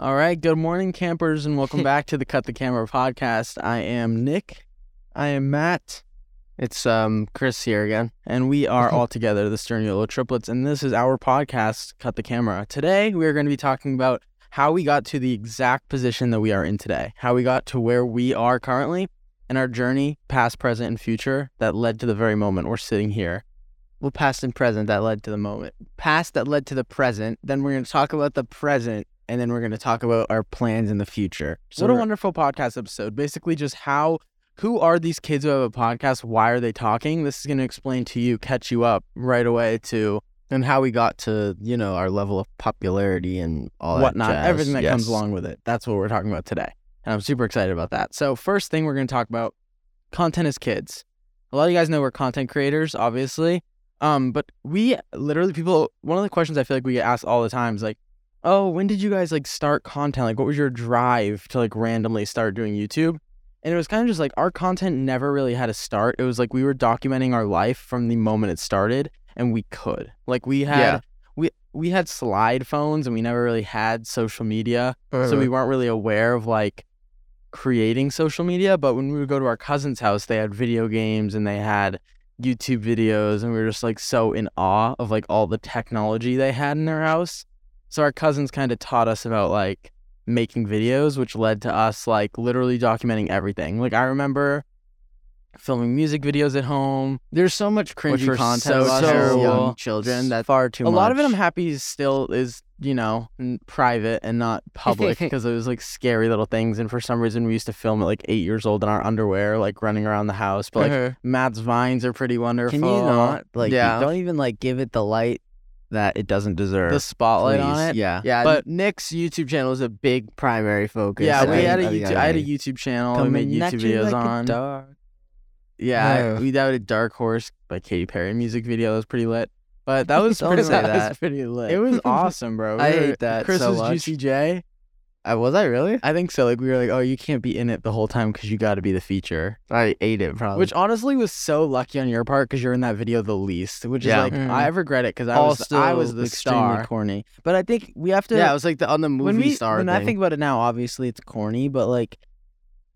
All right. Good morning, campers, and welcome back to the Cut the Camera podcast. I am Nick, I am Matt. It's um Chris here again. and we are all together, the Sturniolo triplets, and this is our podcast, Cut the Camera. Today, we are going to be talking about how we got to the exact position that we are in today, how we got to where we are currently, and our journey, past, present, and future, that led to the very moment we're sitting here. Well, past and present that led to the moment. Past that led to the present. Then we're gonna talk about the present, and then we're gonna talk about our plans in the future. So what a wonderful podcast episode. Basically, just how who are these kids who have a podcast? Why are they talking? This is going to explain to you, catch you up right away to and how we got to you know our level of popularity and all whatnot, that everything that comes along with it. That's what we're talking about today. And I'm super excited about that. So, first thing we're going to talk about content as kids. A lot of you guys know we're content creators, obviously. Um, but we literally people one of the questions I feel like we get asked all the time is like, "Oh, when did you guys like start content? Like what was your drive to like randomly start doing YouTube?" And it was kind of just like our content never really had a start. It was like we were documenting our life from the moment it started and we could. Like we had Yeah. we we had slide phones and we never really had social media. So Uh-huh. we weren't really aware of like creating social media. But when we would go to our cousin's house, they had video games and they had YouTube videos, and we were just like so in awe of like all the technology they had in their house. So our cousins kind of taught us about like making videos, which led to us like literally documenting everything. Like I remember filming music videos at home. There's so much cringy content so as terrible. young children that far too much. A lot of it, I'm happy, is still is you know private and not public because it was like scary little things. And for some reason, we used to film at like eight years old in our underwear, like running around the house. But like Uh-huh. Matt's vines are pretty wonderful. Can you not like? Yeah. Don't even like give it the light that it doesn't deserve. the spotlight on it? Yeah, Yeah, But Nick's YouTube channel is a big primary focus. Yeah, we of- had a of the YouTube. I had a. YouTube channel. we made YouTube videos on. Yeah, Yeah. we did a Dark Horse by Katy Perry music video. That was pretty lit. But that was pretty, that. that. was pretty lit. It was awesome, bro. We I were- hate that Chris so was much. GCJ. Uh, was I really? I think so. Like we were like, oh, you can't be in it the whole time because you got to be the feature. I ate it probably. Which honestly was so lucky on your part because you're in that video the least. Which is Yeah. like Mhm. I regret it because I was also I was the extremely star. corny. But I think we have to. Yeah, it was like the on the movie when we star when thing. I think about it now, obviously it's corny, but like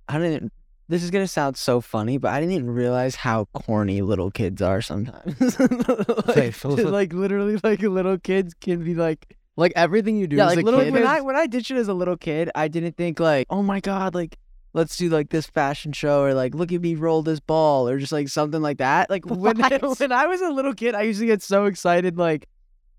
I didn't. This is gonna sound so funny, but I didn't even realize how corny little kids are sometimes. like, like literally like little kids can be like like everything you do yeah, as like a little kid. when I when I did shit as a little kid, I didn't think like, oh my god, like let's do like this fashion show or like look at me roll this ball or just like something like that. Like when when I was a little kid, I used to get so excited like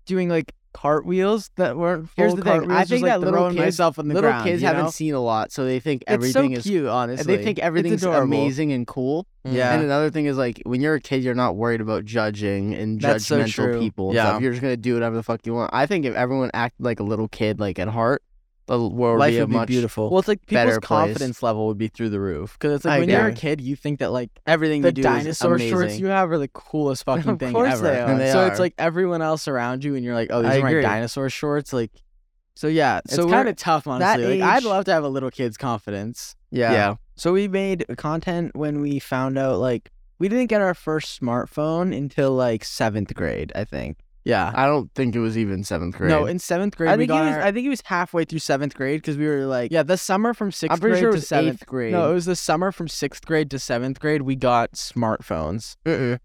doing like cartwheels that weren't full Here's the thing, I cartwheels, just, think like that little kids- myself on the little ground. kids you haven't seen a lot, so they think everything It's so is cute, honestly. they think everything's amazing and cool. Mm-hmm. Yeah. And another thing is like when you're a kid, you're not worried about judging and That's so judgmental true. people. Yeah. stuff. You're just gonna do whatever the fuck you want. I think if everyone acted like a little kid, like at heart, the world Life would be would be much beautiful. Well, it's like people's better place. confidence level would be through the roof. Because it's like I when you're a kid, you think that like Everything the you do the dinosaur is shorts you have are the coolest fucking Of thing course ever. they are. And They so it's like everyone else around you, and you're like, oh, these I are my agree. dinosaur shorts. Like, so yeah, So it's we're- kind of tough, honestly. Like, I'd love to have a little kid's confidence. Yeah. Yeah. So we made content when we found out like we didn't get our first smartphone until like seventh grade, I think. Yeah. I don't think it was even seventh grade. No, in seventh grade, I we think it got was our- I think it was halfway through seventh grade because we were like yeah, the summer from 6th I'm pretty grade sure it to was seventh eighth grade. No, it was the summer from sixth grade to seventh grade. We got smartphones. uh-uh.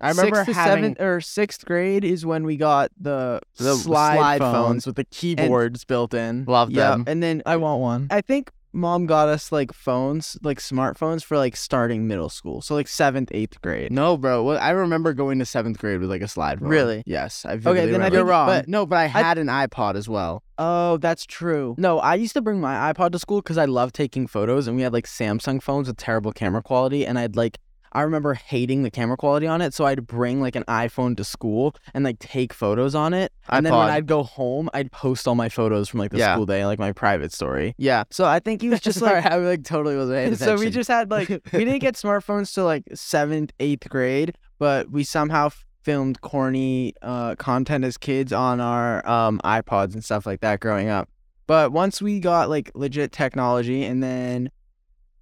I Sixth remember to having seventh- or sixth grade is when we got the, The slide, slide phones. phones with the keyboards built in. Love Yeah, them. and then I want one. I think mom got us like phones, like smartphones for like starting middle school. So like seventh, eighth grade. No, bro. Well, I remember going to seventh grade with like a slide. Really? Yes. I Okay, then I think- You're wrong. But no, but I had an iPod as well. Oh, that's true. No, I used to bring my iPod to school because I love taking photos, and we had like Samsung phones with terrible camera quality, and I'd like. I remember hating the camera quality on it, so I'd bring like an iPhone to school and like take photos on it. And then when. I'd go home, I'd post all my photos from like the Yeah. school day, like my private story. Yeah. So I think he was just like I like totally wasn't paying so we just had like we didn't get smartphones till like seventh, eighth grade, but we somehow filmed corny uh, content as kids on our um, iPods and stuff like that growing up. But once we got like legit technology, and then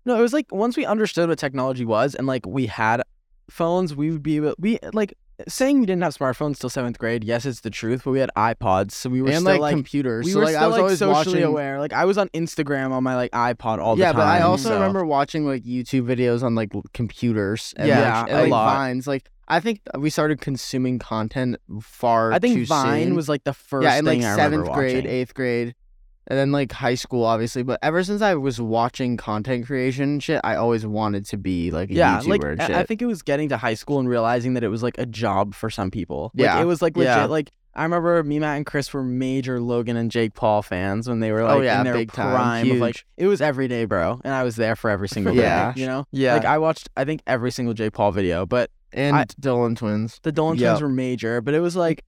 No, it was like once we understood what technology was and like we had phones, we would be able we like saying we didn't have smartphones till seventh grade. Yes, it's the truth, but we had iPods, so we were and still like, like computers. we so were like still I was like always socially watching. aware. Like I was on Instagram on my like iPod all the time. yeah, but I also so- remember watching like YouTube videos on like computers. And, Yeah, like, a and, like, lot. Vines. Like I think we started consuming content far. I think Vine soon. was like the first yeah, in like thing I remember seventh grade, eighth grade, and then like high school, obviously. But ever since I was watching content creation and shit, I always wanted to be like a yeah, YouTuber like shit. I think it was getting to high school and realizing that it was like a job for some people. Like, Yeah. it was like legit. Yeah. Like I remember me, Matt, and Chris were major Logan and Jake Paul fans when they were oh, like Oh, yeah, in their big time, prime of like it was every day, bro, and I was there for every single day. Yeah. you know, Yeah. like I watched I think every single Jake Paul video, but and I- Dolan twins. the Dolan Yep. twins were major, but it was like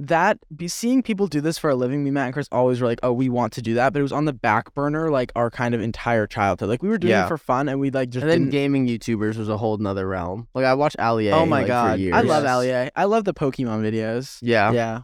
that be seeing people do this for a living. Me, Matt, and Chris always were like, "Oh, we want to do that," but it was on the back burner like our kind of entire childhood. Like we were doing Yeah. it for fun, and we like just And then didn't. gaming YouTubers was a whole nother realm. Like I watched Ali. oh my like, god. I love. Allie. I love the Pokemon videos. Yeah. Yeah,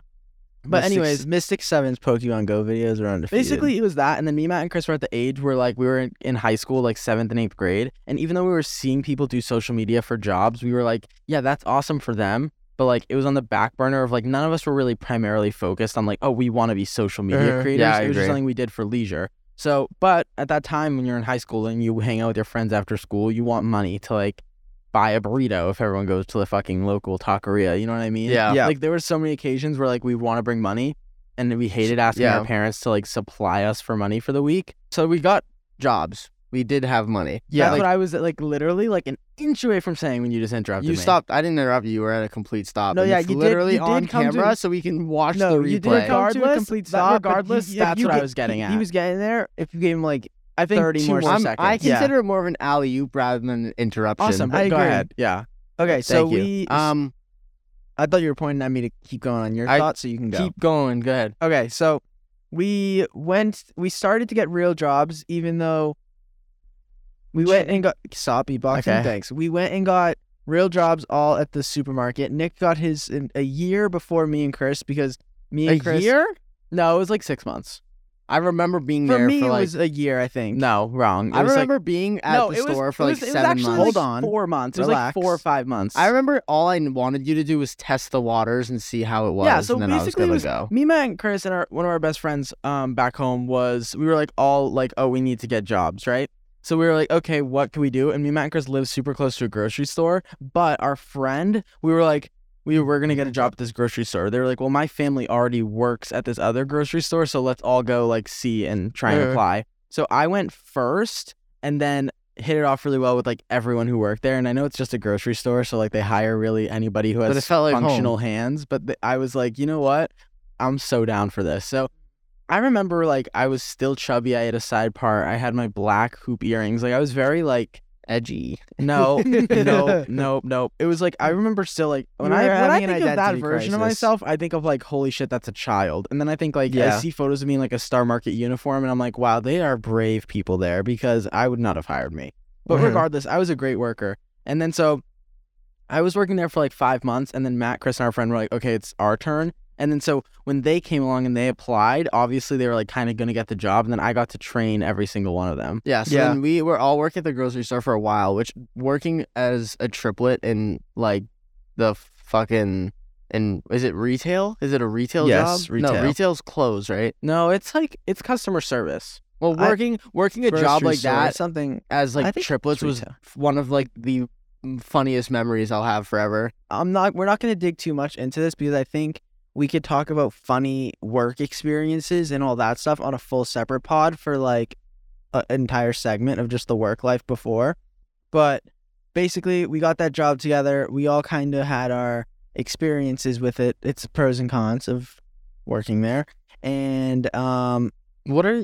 but Mystic- anyways, Mystic Seven's Pokemon Go videos are undefeated. basically it was that, and then me, Matt, and Chris were at the age where like we were in, in high school, like seventh and eighth grade, and even though we were seeing people do social media for jobs, we were like, yeah, that's awesome for them. But like it was on the back burner of like none of us were really primarily focused on like oh we want to be social media Uh-huh. creators. Yeah, I it was just something we did for leisure. So, but at that time when you're in high school and you hang out with your friends after school, you want money to like buy a burrito if everyone goes to the fucking local taqueria. You know what I mean? Yeah. Yeah. Like there were so many occasions where like we want to bring money, and we hated asking Yeah. our parents to like supply us for money for the week. So we got jobs. We did have money. Yeah, that's Like, what I was like literally like an inch away from saying when you just interrupted you me. stopped. I didn't interrupt you. You were at a complete stop. No, and yeah, it's you did- literally you did on come to- camera, so we can watch no, the you replay. did come to a Regardless, complete stop. regardless, he- if that's you what I was getting he, at. He was getting there. If you gave him like I think 30 more more I'm- seconds. I Yeah. consider it more of an alley oop rather than an interruption. awesome. I go agree. ahead. Yeah. okay, so Thank you. we. Um, I thought you were pointing at me to keep going on your I- thoughts, so you can go. keep going. Go ahead. Okay, so we went. We started to get real jobs, even though we went and got stop boxing. Okay. Thanks. We went and got real jobs all at the supermarket. Nick got his in a year before me and Chris because me and Chris. A Chris. year? No, it was like six months. I remember being For there me, for it was a year. I think. No, wrong. It I remember like, being at no, the it was, store for like was, seven months. Hold like on. four months. It was Relax. like four or five months. I remember all I wanted you to do was test the waters and see how it was. Yeah, so and then I was basically was- go. me, Matt, and Chris, and our one of our best friends um back home was we were like all like, oh, we need to get jobs, right? So we were like, okay, what can we do? And me, and Matt, and Chris live super close to a grocery store, but our friend, we were like, we were gonna get a job at this grocery store. They were like, well, my family already works at this other grocery store, so let's all go like see and try and apply. So I went first, and then hit it off really well with like everyone who worked there. And I know it's just a grocery store, so like they hire really anybody who has like home. functional hands. But th- I was like, you know what? I'm so down for this. So I remember like I was still chubby. I had a side part. I had my black hoop earrings. Like I was very like Edgy. no, no, no, no. It was like I remember still like when I when I think of that version of myself, I think of like holy shit, that's a child. And then I think like yeah. I see photos of me in like a Star Market uniform, and I'm like, wow, they are brave people there because I would not have hired me. But Mhm. regardless, I was a great worker. And then so I was working there for like five months, and then Matt, Chris, and our friend were like, okay, it's our turn. And then so when they came along and they applied, obviously they were like kind of gonna get the job, and then I got to train every single one of them. Yeah, so Yeah. then we were all working at the grocery store for a while, which working as a triplet in like the fucking and is it retail? Is it a retail Yes, job? retail. No, retail's closed, right? No, it's like it's customer service. Well, I- working working a job like that something. as like triplets was one of like the mm, funniest memories I'll have forever. I'm not. We're not going to dig too much into this because I think we could talk about funny work experiences and all that stuff on a full separate pod for like an entire segment of just the work life before. But basically, we got that job together. We all kind of had our experiences with it. It's pros and cons of working there, and um, What are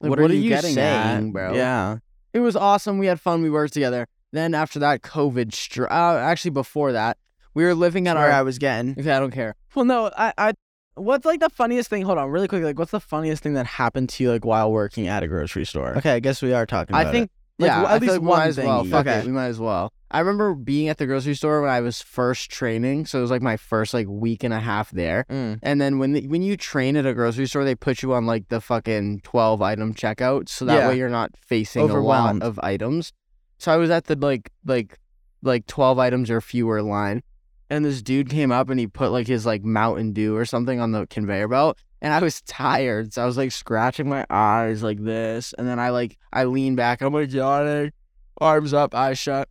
Like, what, are, you, getting saying, at? bro? Yeah. It was awesome. We had fun. We worked together. Then after that, COVID. Stri- uh, actually, before that, we were living where our. I was getting. Okay, I don't care. Well, no, I, I, what's like the funniest thing? Hold on, really quick. Like, what's the funniest thing that happened to you like while working at a grocery store? Okay, I guess we are talking. About I think. Like, yeah, at I least like one might as thing well. Fuck Okay. it, we might as well. I remember being at the grocery store when I was first training, so it was like my first like week and a half there. Mm. And then when the, when you train at a grocery store, they put you on like the fucking twelve item checkout, so that Yeah. way you're not facing a lot of items. So I was at the like like like twelve items or fewer line, and this dude came up and he put like his like Mountain Dew or something on the conveyor belt, and I was tired, so I was like scratching my eyes like this, and then I like I lean back, I'm like yawning, arms up, eyes shut.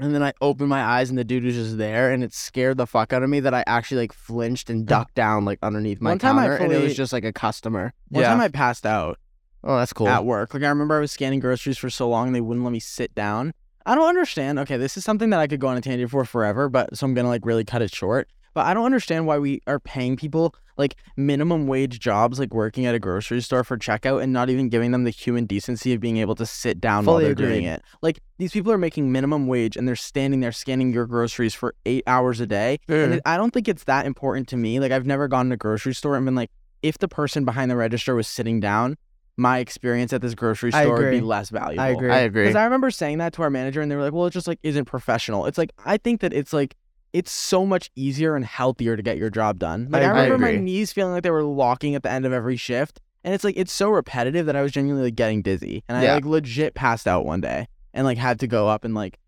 And then I opened my eyes and the dude was just there and it scared the fuck out of me that I actually like flinched and ducked down like underneath my One time I counter and it was just like a customer. One time I passed out Oh, that's cool. at work. Like I remember I was scanning groceries for so long and they wouldn't let me sit down. I don't understand. Okay, this is something that I could go on a tangent for forever, but so I'm gonna like really cut it short. But I don't understand why we are paying people like minimum wage jobs, like working at a grocery store for checkout, and not even giving them the human decency of being able to sit down while they're doing agreed. it. Like these people are making minimum wage and they're standing there scanning your groceries for eight hours a day. And it, I don't think it's that important to me. Like I've never gone to a grocery store and been like, if the person behind the register was sitting down, my experience at this grocery I store would be less valuable. I agree. I agree. Because I remember saying that to our manager, and they were like, "Well, it just like isn't professional." It's like I think that it's like it's so much easier and healthier to get your job done. Like I I, agree. remember my agree. knees feeling like they were locking at the end of every shift, and it's like it's so repetitive that I was genuinely like, getting dizzy, and I Yeah. like legit passed out one day and like had to go up and like.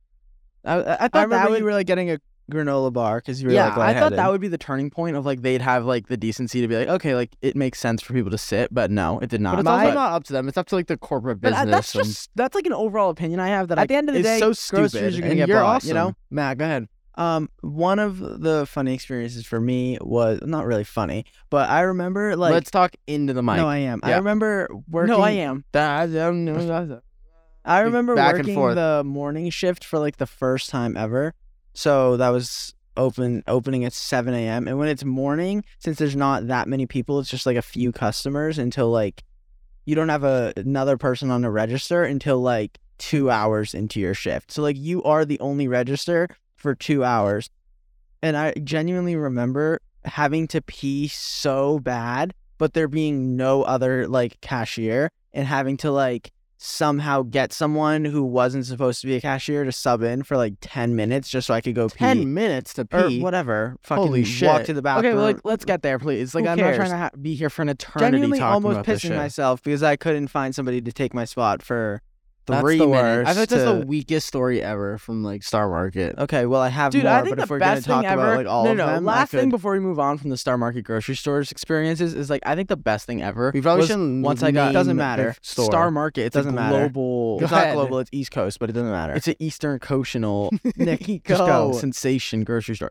I, I I I thought that remember would you were like getting a granola bar because you were yeah, like I thought that would be the turning point of like they'd have like the decency to be like, okay, like it makes sense for people to sit, but no, it did not. but it's also not up to them. It's up to like the corporate but business. I- that's and- just that's like an overall opinion I have that At I, the end of the day, so groceries stupid. are gonna get you're bought, awesome. you know? Matt, go ahead. Um, one of the funny experiences for me was not really funny, but I remember like Let's talk into the mic. no, I am. I remember working. No, I am. I remember Back working the morning shift for like the first time ever. So that was open opening at 7 a.m. And when it's morning, since there's not that many people, it's just like a few customers until like you don't have a, another person on the register until like two hours into your shift. So like you are the only register for two hours. And I genuinely remember having to pee so bad, but there being no other like cashier and having to like somehow get someone who wasn't supposed to be a cashier to sub in for like 10 minutes just so I could go pee. Ten minutes to or pee. whatever. Fucking Holy walk shit. to the bathroom. Okay, well, like, let's get there, please. Like, Who I'm not trying to ha- be here for an eternity genuinely talking almost about this pissing shit. myself because I couldn't find somebody to take my spot for That's the minutes. worst. I feel like that's to- the weakest story ever from like Star Market. Okay, well I have Dude, more, I think but the if we're gonna talk ever. about like all no, of no, them, I last thing before we move on from the Star Market grocery stores experiences is like I think the best thing ever. We probably was shouldn't. once I got name Doesn't matter. Store. Star Market. It's Doesn't matter. global. it's Go not global. It's East Coast, but it doesn't matter. It's an Eastern Coastal Nick, just go. sensation grocery store.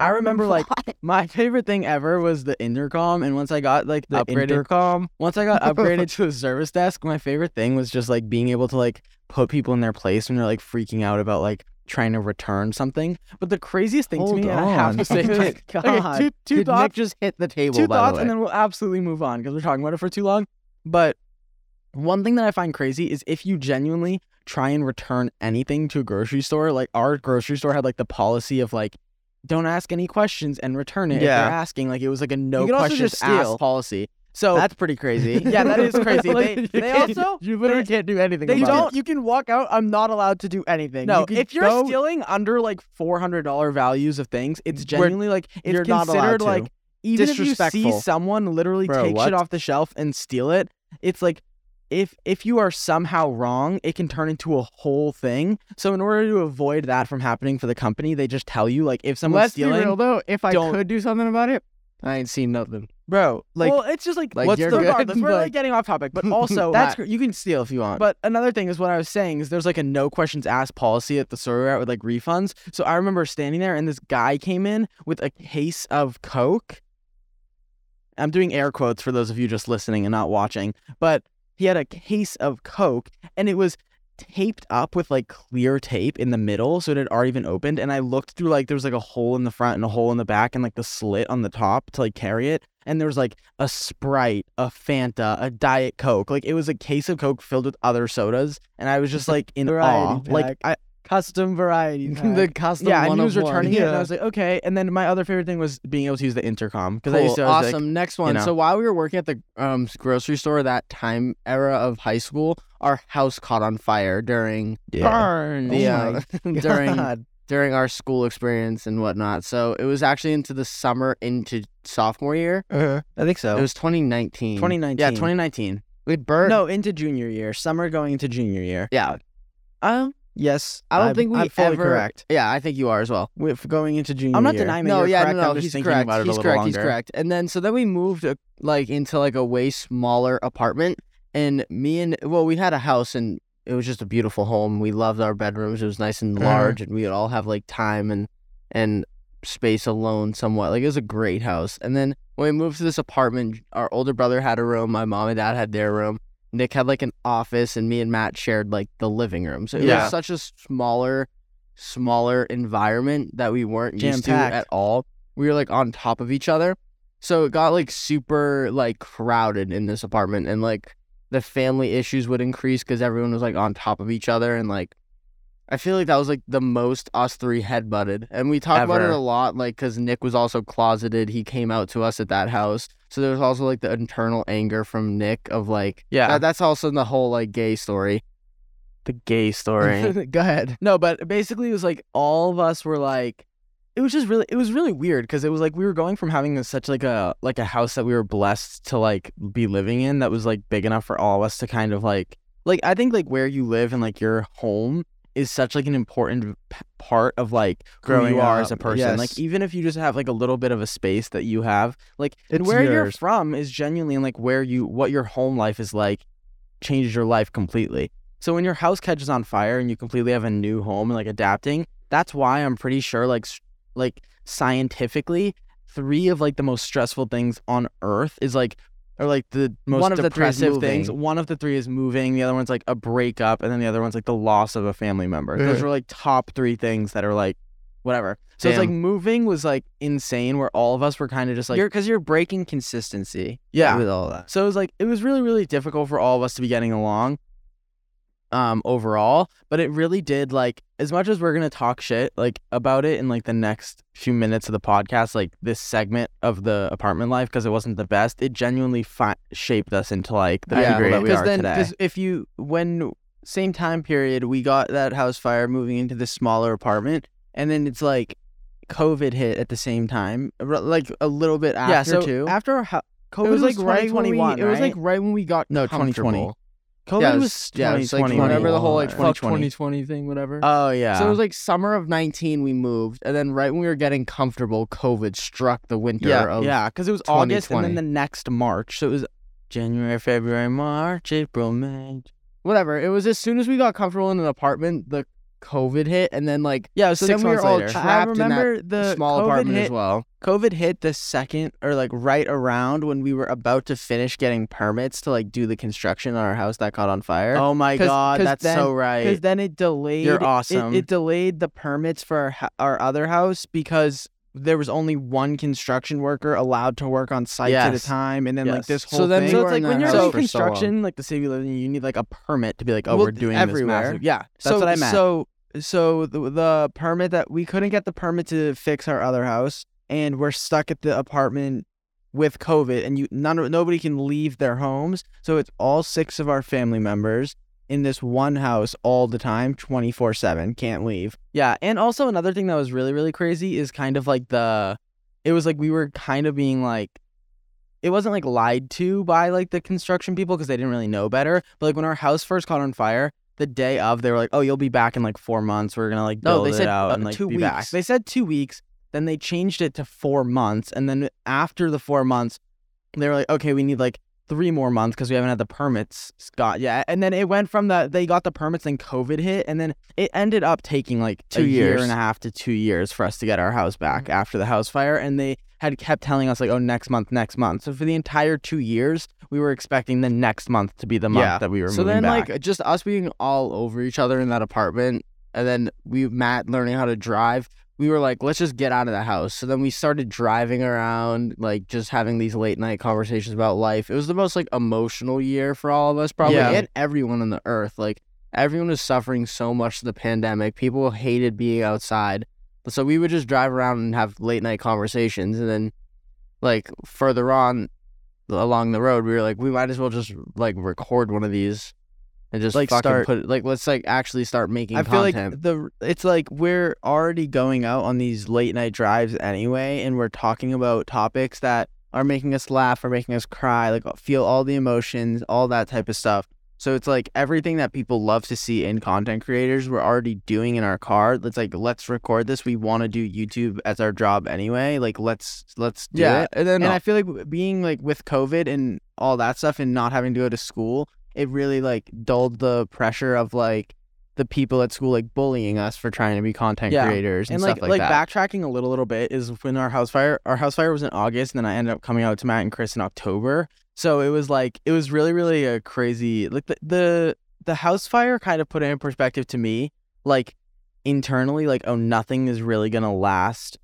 I remember like my favorite thing ever was the intercom, and once I got like the Upgraded. intercom, once I got upgraded to a service desk, my favorite thing was just like being able to like put people in their place when they're like freaking out about like trying to return something. But the craziest thing Hold to me, and I have to say, Good okay, two two Did Nick thoughts, just hit the table? two by thoughts, the way? and then we'll absolutely move on because we're talking about it for too long. But one thing that I find crazy is if you genuinely try and return anything to a grocery store, like our grocery store had like the policy of like, don't ask any questions and return it if Yeah. they're asking. Like it was like a no questions asked policy. So That's pretty crazy. yeah, that is crazy. Like, they, they also you literally they- can't do anything. they don't- it. You can walk out. I'm not allowed to do anything. no. You if you're go- stealing under like four hundred dollar values of things, it's genuinely like it's you're not allowed considered to. like even if you see someone literally Bro, take what? shit off the shelf and steal it, it's like if if you are somehow wrong, it can turn into a whole thing. So in order to avoid that from happening for the company, they just tell you like if someone's Let's stealing, be real though. If I don't- could do something about it, I ain't seen nothing. bro. Like, well, it's just like, Like, what's the good, regardless? We're like getting off topic, but also uh, that's that- you can steal if you want. But another thing is what I was saying is there's like a no questions asked policy at the store we're with like refunds. So I remember standing there and this guy came in with a case of Coke. I'm doing air quotes for those of you just listening and not watching, but he had a case of Coke and it was taped up with like clear tape in the middle so it had already been opened and I looked through like there was like a hole in the front and a hole in the back and like the slit on the top to like carry it and there was like a Sprite, a Fanta, a Diet Coke. Like it was a case of Coke filled with other sodas, and I was just like in awe. Variety Like I, custom variety. the custom yeah, and he was returning it, and I was like, okay. And then my other favorite thing was being able to use the intercom because I Cool. used to I was awesome. like, Next one. know. So while we were working at the um grocery store that time era of high school, our house caught on fire during burn. the Oh uh, during God. during our school experience and whatnot. So it was actually into the summer into sophomore year. I think so. It was 2019. 2019. yeah, 2019. We burned. No, into junior year. Summer going into junior year. Yeah. Um. Yes. I don't I'm- think we I'm fully ever. correct. Yeah, I think you are as well. With going into junior. I'm not year. denying that no, you're yeah, correct. no, no, I'm he's correct. he's correct. longer. He's correct. And then so then we moved uh, like into like a way smaller apartment, and me and well, we had a house and it was just a beautiful home. We loved our bedrooms. It was nice and Uh-huh. large, and we would all have like time and and space alone somewhat. Like it was a great house. And then when we moved to this apartment, our older brother had a room, my mom and dad had their room. Nick had like an office, and me and Matt shared like the living room. So it Yeah. was such a smaller, smaller environment that we weren't used to at all. We were like on top of each other, so it got like super like crowded in this apartment, and like the family issues would increase because everyone was like on top of each other, and like I feel like that was like the most us three head butted, and we talked about it a lot, like because Nick was also closeted. He came out to us at that house, so there was also like the internal anger from Nick of like Yeah. that- that's also in the whole like gay story. The gay story. Go ahead. No, but basically it was like all of us were like it was just really it was really weird because it was like we were going from having such like a like a house that we were blessed to like be living in that was like big enough for all of us to kind of like like I think like where you live and like your home is such like an important p- part of like who Growing you are as a up, person. Like even if you just have like a little bit of a space that you have, like and It's where you're from is genuinely like where you what your home life is like changes your life completely. So when your house catches on fire and you completely have a new home and like adapting, that's why I'm pretty sure like like scientifically, three of like the most stressful things on earth is like or like the most One of the depressive things. moving. One of the three is moving, the other one's like a breakup, and then the other one's like the loss of a family member. Those are like top three things that are like whatever. So it's like moving was like insane where all of us were kind of just like you're because you're breaking consistency. Yeah. With all that. so it was like it was really really difficult for all of us to be getting along um overall, but it really did like as much as we're to talk shit like about it in like the next few minutes of the podcast, like this segment of the apartment life because it wasn't the best, it genuinely fi- shaped us into like the I people that we Because are then, today. because if you when same time period we got that house fire moving into this smaller apartment, and then it's like COVID hit at the same time, like a little bit after yeah, so too. after COVID it was like right when we, 2021, it was like right? right when we got No, 2020. Comfortable. COVID yeah, it was yeah, it's like 2020, whenever the whole like right? fuck 2020. 2020 thing, whatever. Oh yeah. So it was like summer of 19 we moved, and then right when we were getting comfortable, COVID struck the winter yeah, of yeah, because it was August and then the next March. So it was January, February, March, April, May. whatever. It was as soon as we got comfortable in an apartment, the COVID hit, and then like Yeah, so six then we months were all later. trapped I in remember that the small COVID apartment hit, as well. COVID hit the second or like right around when we were about to finish getting permits to like do the construction on our house that caught on fire. Oh my 'Cause- god, 'cause that's then- so right. because then it delayed. You're it- awesome. It, delayed the permits for our, hou- our other house because there was only one construction worker allowed to work on sites at a Yes. time, and then like Yes. this So whole then thing. we so were it's like in when that you're house doing for so long. construction, like the city we live in, you need like a permit to be like, oh, Well, we're doing everywhere. this massive. Yeah, that's so, what I meant. So so the, the permit that we couldn't get the permit to fix our other house, and we're stuck at the apartment with COVID, and you none nobody can leave their homes. So it's all six of our family members in this one house all the time, twenty four seven, can't leave. Yeah, and also another thing that was really really crazy is kind of like the it was like we were kind of being like it wasn't like lied to by like the construction people because they didn't really know better. But like when our house first caught on fire, the day of they were like, "Oh, you'll be back in like 4 months. We're going to like No, build they it said, out uh, and like two be back." weeks. They said 2 weeks, then they changed it to 4 months and then after the 4 months they were like, okay, we need like three more months because we haven't had the permits got yet. And then it went from the they got the permits, then COVID hit, and then it ended up taking like Two a year years. and a half to two years for us to get our house back Mm-hmm. after the house fire. And they had kept telling us like, oh, next month, next month. So for the entire two years, we were expecting the next month to be the month Yeah. that we were So then, back. like, just us being all over each other in that apartment, and then we Matt learning how to drive. We were like, let's just get out of the house. So then we started driving around, like just having these late night conversations about life. It was the most like emotional year for all of us, probably, Yeah. and everyone on the earth. Like everyone was suffering so much of the pandemic. People hated being outside, so we would just drive around and have late night conversations, and then like further on along the road, we were like, we might as well just like record one of these and just Like, fucking start- put like let's like actually start making I feel like the it's like we're already going out on these late night drives anyway, and we're talking about topics that are making us laugh or making us cry, like feel all the emotions, all that type of stuff. So it's like everything that people love to see in content creators, we're already doing in our car. It's like let's record this. We want to do YouTube as our job anyway. Like let's let's do yeah, it. and then And I feel like being like with COVID and all that stuff and not having to go to school, it really like dulled the pressure of like the people at school like bullying us for trying to be content Yeah. creators and, and stuff like like, like that. backtracking a little little bit is when our house fire our house fire was in August and then I ended up coming out to Matt and Chris in October. So it was like it was really really a crazy like the the the house fire kind of put it in perspective to me like internally like oh nothing is really going to last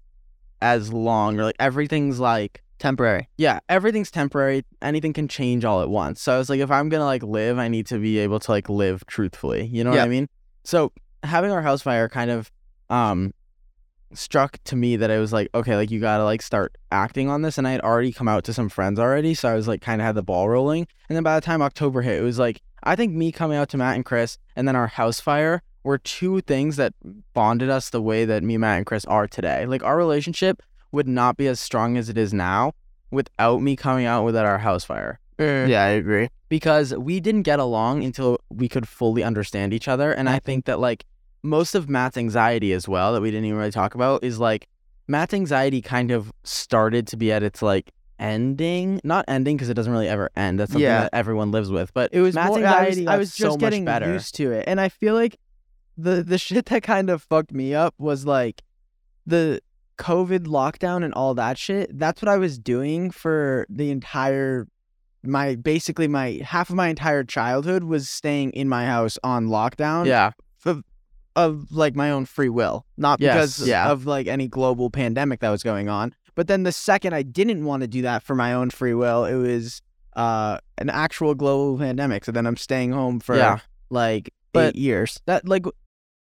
as long or like everything's like Temporary. yeah, everything's temporary. Anything can change all at once. So I was like, if I'm gonna like live, I need to be able to like live truthfully. You know what I mean? So having our house fire kind of um struck to me that I was like, okay, like you gotta like start acting on this. And I had already come out to some friends already, so I was like kind of had the ball rolling. And then by the time October hit, it was like I think me coming out to Matt and Chris, and then our house fire were two things that bonded us the way that me, Matt, and Chris are today. Like our relationship would not be as strong as it is now without me coming out with at our house fire mm. yeah, I agree. because we didn't get along until we could fully understand each other. And I mm. think that like most of Matt's anxiety as well that we didn't even really talk about is like Matt's anxiety kind of started to be at its like ending, not ending because it doesn't really ever end. That's something Yeah. that everyone lives with. But It was Matt's more, anxiety I was, I got was so just much getting better. used to it, and I feel like the the shit that kind of fucked me up was like the COVID lockdown and all that shit. That's what I was doing for the entire my basically my half of my entire childhood was staying in my house on lockdown yeah, of like my own free will, not Yes, because yeah. of like any global pandemic that was going on. But then the second I didn't want to do that for my own free will, it was uh an actual global pandemic. So then I'm staying home for Yeah. like But- eight years. that like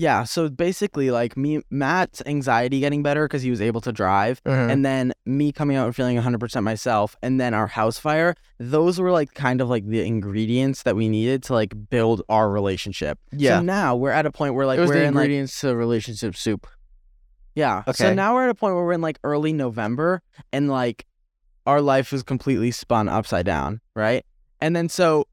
Yeah, so basically, like me, Matt's anxiety getting better because he was able to drive, Mm-hmm. and then me coming out and feeling 100% myself, and then our house fire. Those were like kind of like the ingredients that we needed to like build our relationship. Yeah. So now we're at a point where like we're the in like ingredients to relationship soup. yeah. Okay. So now we're at a point where we're in like early November, and like our life was completely spun upside down, right? And then so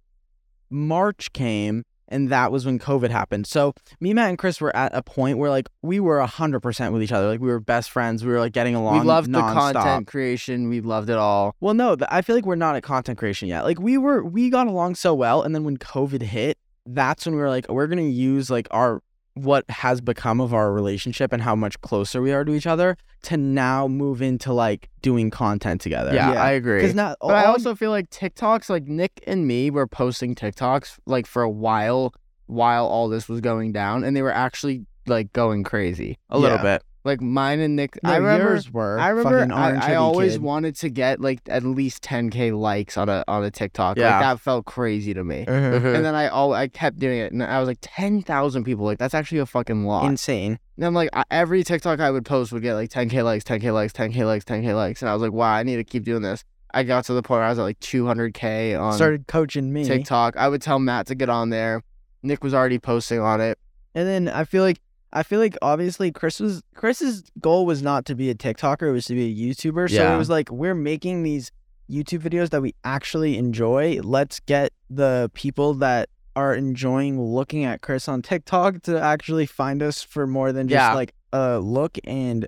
March came and that was when COVID happened. So me, Matt, and Chris were at a point where like we were hundred percent with each other. Like we were best friends. We were like getting along. we loved the content creation. We loved it all. Well, no, I feel like we're not at content creation yet. Like we were, we got along so well, and then when COVID hit, that's when we were like, we're gonna use like our what has become of our relationship and how much closer we are to each other to now move into like doing content together. Yeah, Yeah. I agree. Because now, But I also feel like TikToks, like Nick and me were posting TikToks like for a while while all this was going down, and they were actually like going crazy. a little bit. Like mine and Nick. No, I remember. yours were. I remember. fucking I, I always kid. wanted to get like at least 10k likes on a on a TikTok. Yeah. Like that felt crazy to me. Mhm. And then I all I kept doing it, and I was like ten thousand people. Like that's actually a fucking lot. insane. And I'm like, I, every TikTok I would post would get like 10k likes, 10k likes, 10k likes, 10k likes, and I was like, wow, I need to keep doing this. I got to the point where I was at like 200k on Started coaching me. TikTok. I would tell Matt to get on there. Nick was already posting on it. And then I feel like I feel like obviously Chris was Chris's goal was not to be a TikToker, it was to be a YouTuber. So Yeah. it was like we're making these YouTube videos that we actually enjoy. Let's get the people that are enjoying looking at Chris on TikTok to actually find us for more than just Yeah. like a look and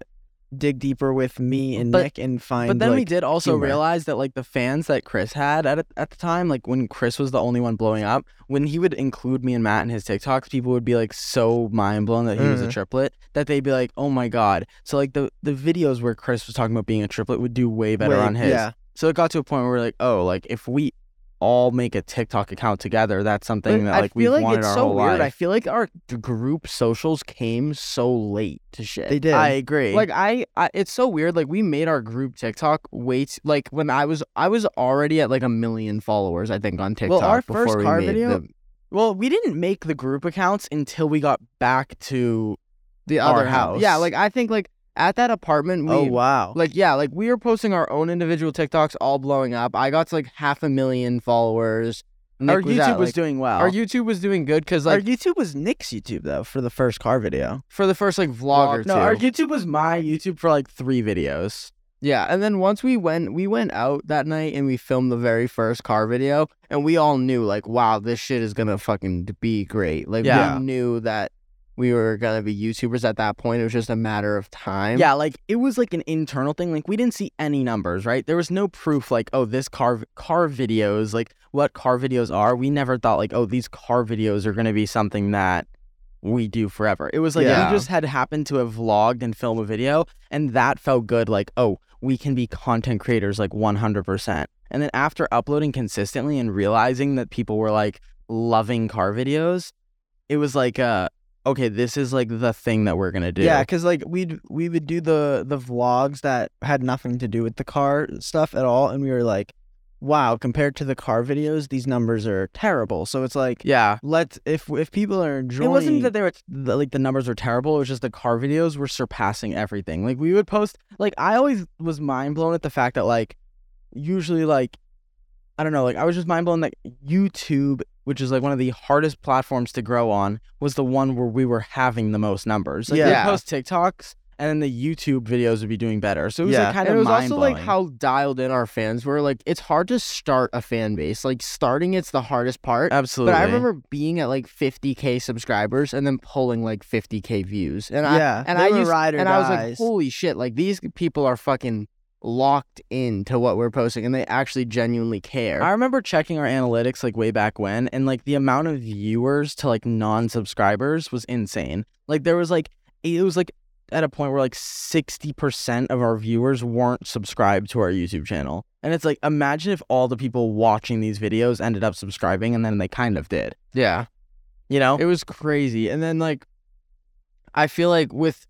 dig deeper with me and But- Nick and find But then we did also humor. realize that like the fans that Chris had at at the time, like when Chris was the only one blowing up, when he would include me and Matt in his TikToks, people would be like so mind blown that he was a Mhm. triplet that they'd be like, "Oh my god!" So like the the videos where Chris was talking about being a triplet would do way better on his. Yeah. So it got to a point where we're like, "Oh, like if we all make a TikTok account together, that's something that like we've like wanted it's our so whole weird. I feel like our group socials came so late to shit. They did. I agree. Like I, I, it's so weird. Like we made our group TikTok wait. Like when I was, I was already at like a million followers. I think on TikTok. Well, our before first we car video- the, well, we didn't make the group accounts until we got back to the other house. Yeah, like I think like at that apartment. We, oh wow. Like yeah, like we were posting our own individual TikToks, all blowing up. I got to like half a million followers. Nick our was YouTube at, was like- doing well. Our YouTube was doing good because like our YouTube was Nick's YouTube though for the first car video. for the first like vlog or no, two. our YouTube was my YouTube for like three videos. Yeah, and then once we went, we went out that night and we filmed the very first car video, and we all knew like, wow, this shit is gonna fucking be great. Like, Yeah. we knew that we were gonna be YouTubers at that point. It was just a matter of time. Yeah, like it was like an internal thing. Like we didn't see any numbers, right? There was no proof like, oh, this car car videos, like what car videos are. We never thought like, oh, these car videos are gonna be something that we do forever. It was like Yeah. we just had happened to have vlogged and film a video, and that felt good. Like, oh, we can be content creators like 100%. And then after uploading consistently and realizing that people were like loving car videos, it was like, uh, okay, this is like the thing that we're gonna do. Yeah, because like we'd we would do the the vlogs that had nothing to do with the car stuff at all, and we were like, wow, compared to the car videos, these numbers are terrible. So it's like, yeah. let's if if people are enjoying, It wasn't that they were the, like the numbers were terrible. It was just the car videos were surpassing everything. Like we would post like I always was mind blown at the fact that like usually like I don't know like I was just mind blown that YouTube, which is like one of the hardest platforms to grow on, was the one where we were having the most numbers. Like Yeah. post TikToks and then the YouTube videos would be doing better. So it was Yeah. like kind and of it was also like how dialed in our fans were. Like, it's hard to start a fan base. Like, starting it's the hardest part. absolutely. But I remember being at like 50k subscribers and then pulling like 50k views, and I Yeah, and they I used, and I was like, holy shit! Like these people are fucking locked into what we're posting, and they actually genuinely care. I remember checking our analytics like way back when, and like the amount of viewers to like non-subscribers was insane. Like there was like it was like at a point where like sixty percent of our viewers weren't subscribed to our YouTube channel, and it's like imagine if all the people watching these videos ended up subscribing, and then they kind of did. yeah, You know? it was crazy. And then like, I feel like with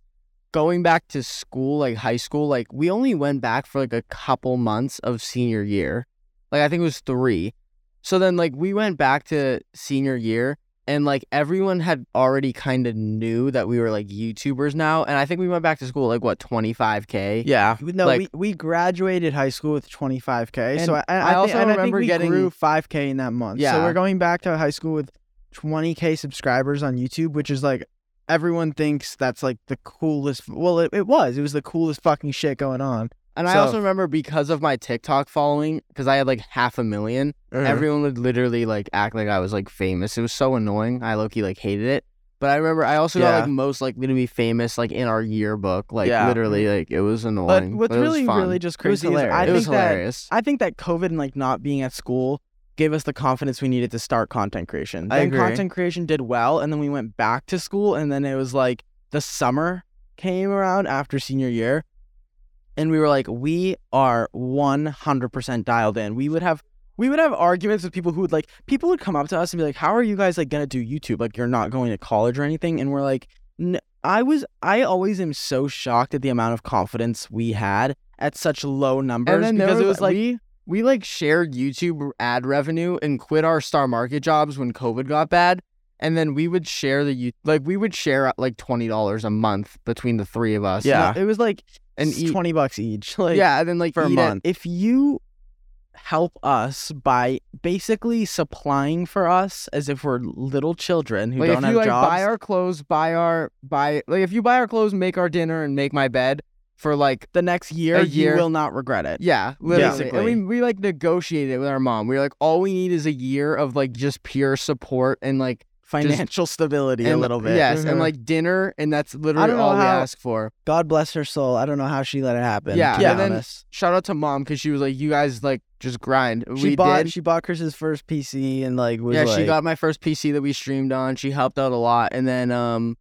going back to school, like high school, like we only went back for like a couple months of senior year. Like I think it was three. So then like we went back to senior year and like everyone had already kind of knew that we were like YouTubers now. And I think we went back to school like what, 25K? yeah. No, Like- we, we graduated high school with 25k. So I, I, I also think, and I think remember we getting- grew 5k in that month. Yeah. So we're going back to high school with 20k subscribers on YouTube, which is like everyone thinks that's like the coolest. Well, it, it was. It was the coolest fucking shit going on. And I So- also remember because of my TikTok following, because I had like half a 1000000 uh-huh. everyone would literally like act like I was like famous. It was so annoying. I low key like hated it. But I remember I also got Yeah. like most likely to be famous like in our yearbook. Like Yeah. literally like it was annoying. But what's it was really, fun. really just It was crazy is I hilarious. it think was that hilarious. I think that COVID and like not being at school gave us the confidence we needed to start content creation. I then agree. content creation did well, and then we went back to school, and then it was like the summer came around after senior year, and we were like, we are one hundred percent dialed in. We would have. We would have arguments with people who would like people would come up to us and be like, "How are you guys like gonna do YouTube? Like you're not going to college or anything?" And we're like, I was I always am so shocked at the amount of confidence we had at such low numbers And then there because it was like we we like shared YouTube ad revenue and quit our star market jobs when COVID got bad. And then we would share the you like we would share like twenty dollars a month between the three of us. Yeah. it was like and eat, twenty bucks each. Like yeah, and then like for a eat it- month. if you help us by basically supplying for us as if we're little children who like don't if have you like jobs. buy our clothes, buy our buy like if you buy our clothes, make our dinner, and make my bed for like the next year, A you year. will not regret it. yeah, literally. Basically. And we we like negotiated it with our mom. We were like, all we need is a year of like just pure support and like Financial stability a and, little bit. Yes, Mhm. and like dinner, and that's literally don't know all we ask for. God bless her soul. I don't know how she let it happen. Yeah, to be and then shout out to mom because she was like, "You guys like just grind." she we bought did. she bought Chris's first PC and like was yeah, like, she got my first PC that we streamed on. She helped out a lot, and then um,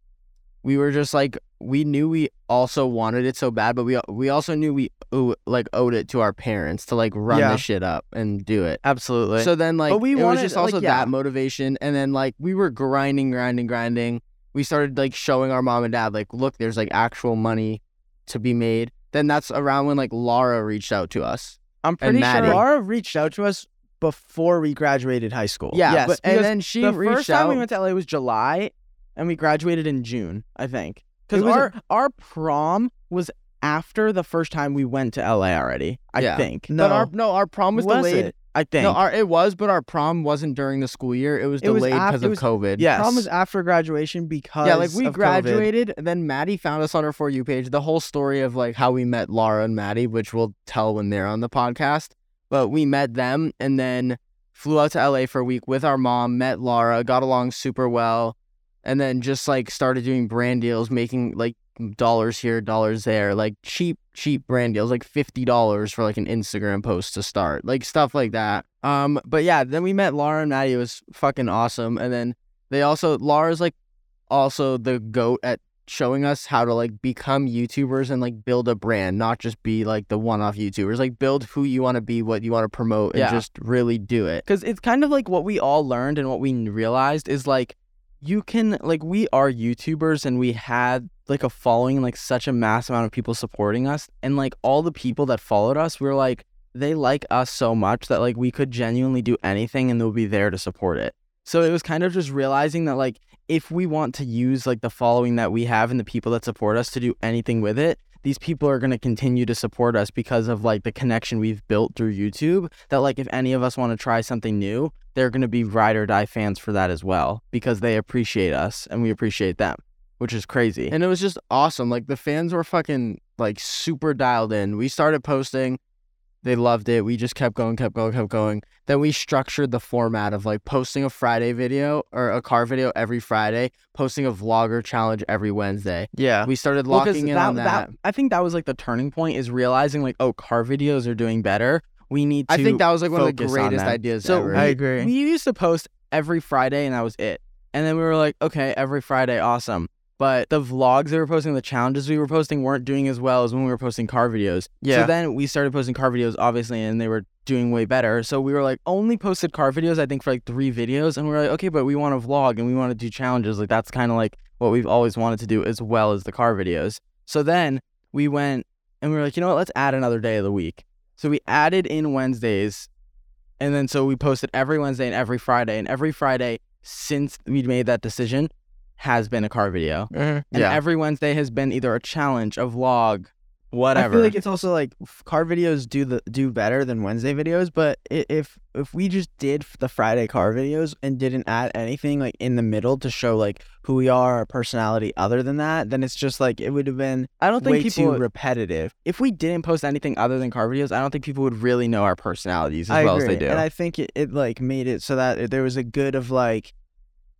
we were just like, we knew we also wanted it so bad, but we we also knew we owe, like owed it to our parents to like run Yeah. this shit up and do it. Absolutely. So then like we it was just also like, yeah. that motivation, and then like we were grinding, grinding, grinding. We started like showing our mom and dad like, look, there's like actual money to be made. Then that's around when like Laura reached out to us. I'm pretty sure Laura reached out to us before we graduated high school. Yeah, Yes, but, and then she the first out. time we went to LA was July, and we graduated in June, I think. Because It a- our our prom was after the first time we went to LA already. I Yeah. think. No. But our no, our prom was, Was delayed. it? I think. No, our, it was, but our prom wasn't during the school year. It was It delayed because of was- COVID. yes. Prom was after graduation because Yeah, like we of COVID. graduated, and then Maddie found us on her For You page. The whole story of like how we met Laura and Maddie, which we'll tell when they're on the podcast. But we met them and then flew out to LA for a week with our mom, met Laura, got along super well, and then just like started doing brand deals, making like dollars here, dollars there, like cheap, cheap brand deals, like fifty dollars for like an Instagram post to start, like stuff like that. Um, but yeah, then we met Laura and Maddie. It was fucking awesome, and then they also Laura's like also the goat at showing us how to like become YouTubers and like build a brand, not just be like the one-off YouTubers. Like build who you want to be, what you want to promote, and Yeah. just really do it. because it's kind of like what we all learned and what we realized is like you can like we are YouTubers and we had like a following like such a mass amount of people supporting us and like all the people that followed us we were like they like us so much that like we could genuinely do anything and they'll be there to support it. So it was kind of just realizing that like if we want to use like the following that we have and the people that support us to do anything with it, these people are going to continue to support us because of like the connection we've built through YouTube. That like if any of us want to try something new, they're going to be ride or die fans for that as well because they appreciate us and we appreciate them, which is crazy. And it was just awesome. Like the fans were fucking like super dialed in. We started posting. They loved it. We just kept going, kept going, kept going. Then we structured the format of like posting a Friday video or a car video every Friday, posting a vlogger challenge every Wednesday. yeah. We started Well, 'cause locking in on that. I think that was like the turning point is realizing like, oh, car videos are doing better. We need to I think that was like one of the greatest ideas So ever. I agree. We used to post every Friday and that was it. And then we were like, okay, every Friday, awesome. But the vlogs they were posting, the challenges we were posting weren't doing as well as when we were posting car videos. Yeah. So then we started posting car videos, obviously, and they were doing way better. So we were like, only posted car videos, I think, for like three videos. And we were like, okay, but we want to vlog and we want to do challenges. Like, that's kind of like what we've always wanted to do as well as the car videos. So then we went and we were like, you know what? Let's add another day of the week. So we added in Wednesdays. And then so we posted every Wednesday and every Friday. And every Friday since we made that decision has been a car video. Mhm. And Yeah. every Wednesday has been either a challenge, a vlog, whatever. I feel like it's also like car videos do the do better than Wednesday videos, but if if we just did the Friday car videos and didn't add anything like in the middle to show like who we are, our personality, other than that, then it's just like it would have been I don't think way people too would- repetitive. if we didn't post anything other than car videos, I don't think people would really know our personalities as I well agree. as they do. and I think it, it like made it so that there was a good of like.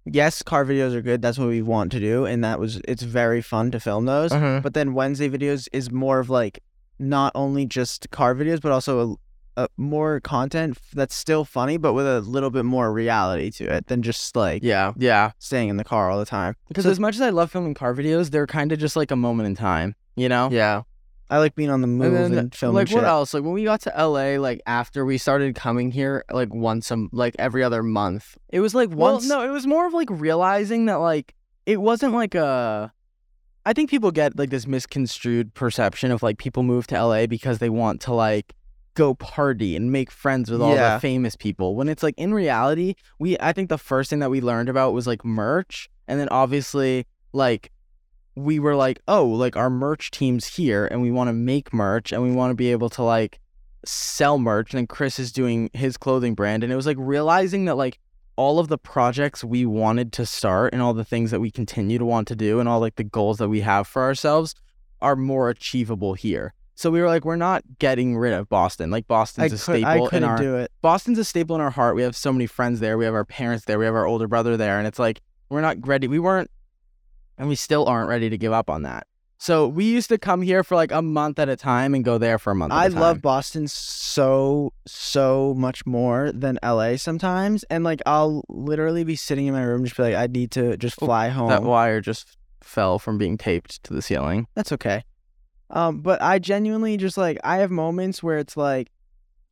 Yes, car videos are good. That's what we want to do, and that was it's very fun to film those. Uh-huh. But then Wednesday videos is more of like not only just car videos, but also a, a more content that's still funny, but with a little bit more reality to it than just like yeah, yeah. staying in the car all the time. Because So- as much as I love filming car videos, they're kind of just like a moment in time, you know? yeah. I like being on the move And and, filming like, shit. what else? Like, when we got to LA, like, after we started coming here, like, once a, like, every other month. It was like Once- well, no, it was more of like realizing that like it wasn't like a I think people get like this misconstrued perception of like people move to LA because they want to like go party and make friends with all Yeah. the famous people. When it's like in reality, we I think the first thing that we learned about was like merch, and then obviously like we were like, oh, like our merch team's here, and we want to make merch, and we want to be able to like sell merch. And then Chris is doing his clothing brand, and it was like realizing that like all of the projects we wanted to start and all the things that we continue to want to do and all like the goals that we have for ourselves are more achievable here. So we were like, we're not getting rid of Boston. Like I, Boston's a could, staple I in our do it. Boston's a staple in our heart. We have so many friends there. We have our parents there. We have our older brother there. And it's like, we're not ready. We weren't, and we still aren't ready to give up on that. So we used to come here for like a month at a time and go there for a month. I at a time. love Boston so so much more than LA sometimes, and like I'll literally be sitting in my room just be like, I need to just Oh, fly home. that wire just fell from being taped to the ceiling. That's okay. Um, but I genuinely just like I have moments where it's like,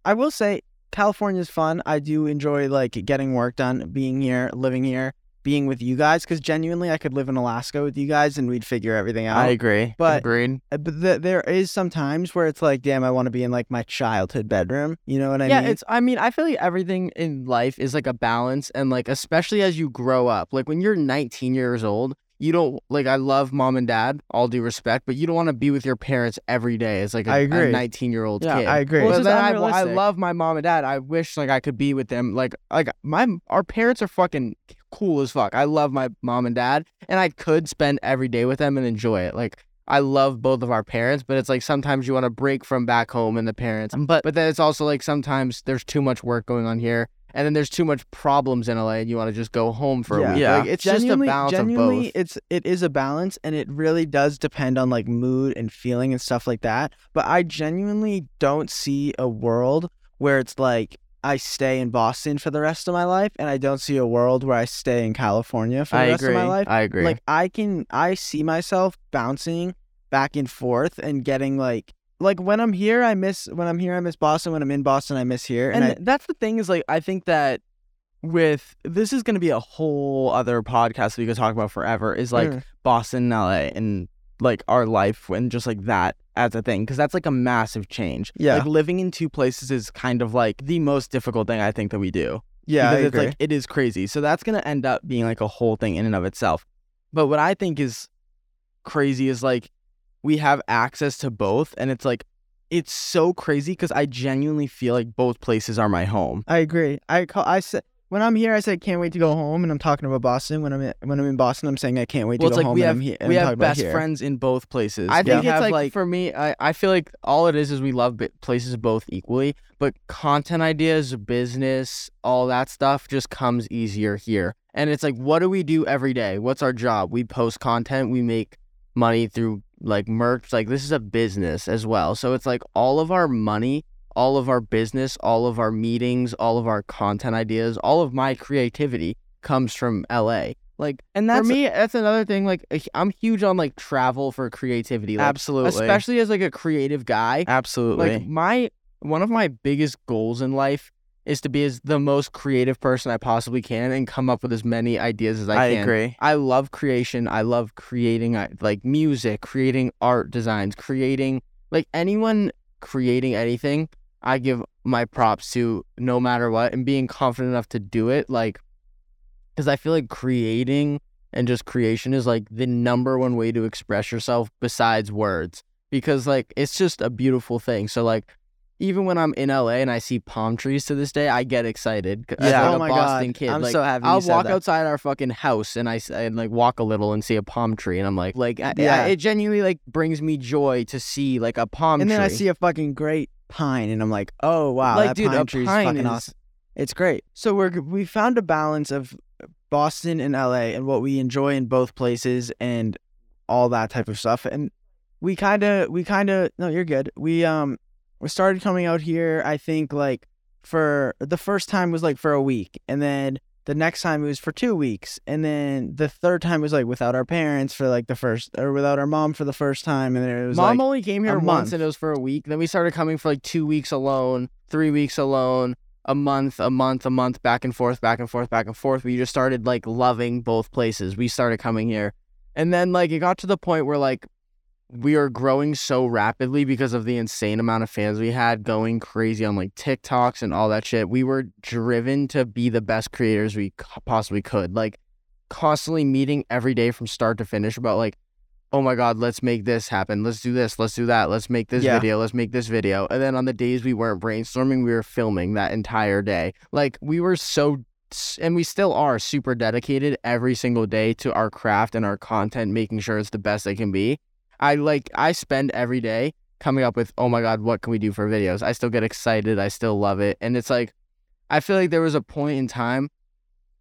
I will say California's fun. I do enjoy like getting work done, being here, living here, being with you guys. Because genuinely, I could live in Alaska with you guys and we'd figure everything out. I agree. but- Agreed. Uh, but th- there is some times where it's like, damn, I want to be in like my childhood bedroom. You know what I yeah, mean? Yeah, it's. I mean, I feel like everything in life is like a balance, and like especially as you grow up, like when you're 19 years old, you don't like. I love mom and dad, all due respect, but you don't want to be with your parents every day as like a, I agree. 19 year old Yeah, kid. I agree. But Well, then it's I, I love my mom and dad. I wish like I could be with them. Like like my our parents are fucking cool as fuck. I love my mom and dad, and I could spend every day with them and enjoy it. Like I love both of our parents, but it's like sometimes you want to break from back home and the parents. Um, but but then it's also like sometimes there's too much work going on here, and then there's too much problems in LA, and you want to just go home for a week. Yeah. Like, it's just a Genuinely- balance of both. It's it is a balance, and it really does depend on like mood and feeling and stuff like that. But I genuinely don't see a world where it's like I stay in Boston for the rest of my life, and I don't see a world where I stay in California for the I rest agree. of my life. I agree. Like I can, I see myself bouncing back and forth and getting like. Like when I'm here, I miss when I'm here, I miss Boston. When I'm in Boston, I miss here. and And, I, that's the thing is like I think that with this is going to be a whole other podcast we could talk about forever is like Mm. Boston, and LA, and like our life and just like that as a thing because that's like a massive change. Yeah. like living in two places is kind of like the most difficult thing I think that we do. yeah, I because agree. it's like it is crazy. So that's gonna end up being like a whole thing in and of itself. But what I think is crazy is like we have access to both, and it's like it's so crazy because I genuinely feel like both places are my home. I agree. I call. I said when I'm here, I said can't wait to go home, and I'm talking about Boston. When I'm in, when I'm in Boston, I'm saying I can't wait Well, to go like home. we and have we have best friends in both places. I think it's have, like, for me, I, I feel like all it is is we love places both equally, but content ideas, business, all that stuff just comes easier here. And it's like, what do we do every day? What's our job? We post content, we make money through like merch. Like, this is a business as well. So it's like all of our money, all of our business, all of our meetings, all of our content ideas, all of my creativity comes from LA. Like, and for me, that's another thing. Like, eh, I'm huge on like travel for creativity. Like, absolutely, especially as like a creative guy. absolutely. Like my one of my biggest goals in life is to be as the most creative person I possibly can and come up with as many ideas as I, I can. I agree. I love creation. I love creating like music, creating art designs, creating like anyone creating anything. I give my props to no matter what and being confident enough to do it. Like, because I feel like creating and just creation is like the number one way to express yourself besides words because like it's just a beautiful thing. So like even when I'm in LA and I see palm trees to this day, I get excited. Yeah. like Oh a my Boston God. kid, I'm like, so happy you I'll said walk that. outside our fucking house and I s- and like walk a little and see a palm tree, and I'm like, like I, Yeah. I- it genuinely like brings me joy to see like a palm tree. and tree. then I see a fucking great pine, and I'm like, oh wow, like that dude, pine a tree is pine fucking is awesome. It's great. So we're we found a balance of Boston and LA and what we enjoy in both places and all that type of stuff. And we kind of we kind of no, you're good. We um we started coming out here. I think like for the first time was like for a week, and then the next time it was for two weeks, and then the third time it was like without our parents for like the first or without our mom for the first time, and then it was Mom like only came here once and it was for a week. Then we started coming for like two weeks alone, three weeks alone, a month, a month, a month, back and forth, back and forth, back and forth. We just started like loving both places. We started coming here And then like it got to the point where like we are growing so rapidly because of the insane amount of fans we had going crazy on like TikToks and all that shit. We were driven to be the best creators we possibly could. Like constantly meeting every day from start to finish about like oh my god, let's make this happen. Let's do this. Let's do that. Let's make this Yeah. video. Let's make this video. And then on the days we weren't brainstorming, we were filming that entire day. Like we were so and we still are super dedicated every single day to our craft and our content, making sure it's the best it can be. I like I spend every day coming up with, oh my God, what can we do for videos? I still get excited. I still love it. And it's like I feel like there was a point in time,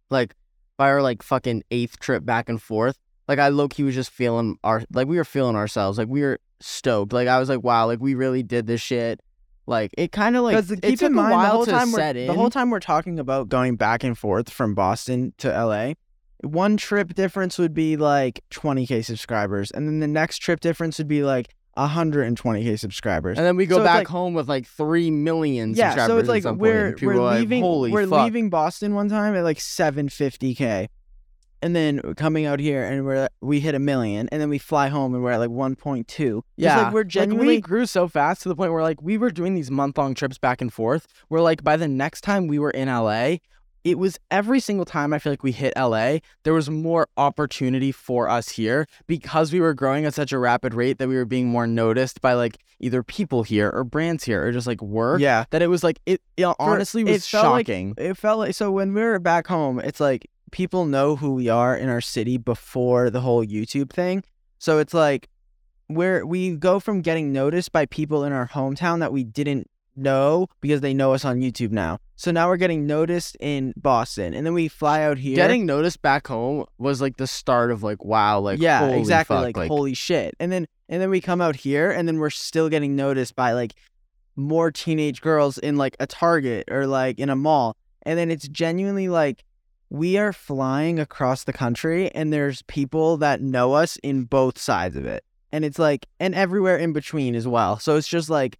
like by our like fucking eighth trip back and forth, like I low key was just feeling our like we were feeling ourselves. Like we were stoked. Like I was like, wow, like we really did this shit. Like it kind of like Because it took in mind a while the whole to time set we're, in. the whole time we're talking about going back and forth from Boston to LA. One trip difference would be like 20k subscribers, and then the next trip difference would be like 120k subscribers. and then we go So back like- home with like three million yeah, subscribers. so it's like we're we're like, leaving Holy we're fuck. leaving Boston one time at like 750k, and then coming out here and we're we hit a million, and then we fly home and we're at like 1.2. Yeah, like we're we genuinely grew so fast to the point where like we were doing these month long trips back and forth. Where like by the next time we were in LA, it was every single time I feel like we hit LA, there was more opportunity for us here because we were growing at such a rapid rate that we were being more noticed by like either people here or brands here or just like work. yeah. That it was like it, it honestly was it felt like- shocking. it felt like so when we were back home it's like people know who we are in our city before the whole youtube thing so it's like where we go from getting noticed by people in our hometown that we didn't know because they know us on youtube now. So now we're getting noticed in boston and then we fly out here. Getting noticed back home was like the start of like wow, like yeah holy exactly fuck, like, holy shit. And then and then we come out here and then we're still getting noticed by like more teenage girls in like a target or like in a mall. And then it's genuinely like we are flying across the country and there's people that know us in both sides of it. And it's like and everywhere in between as well. So it's just like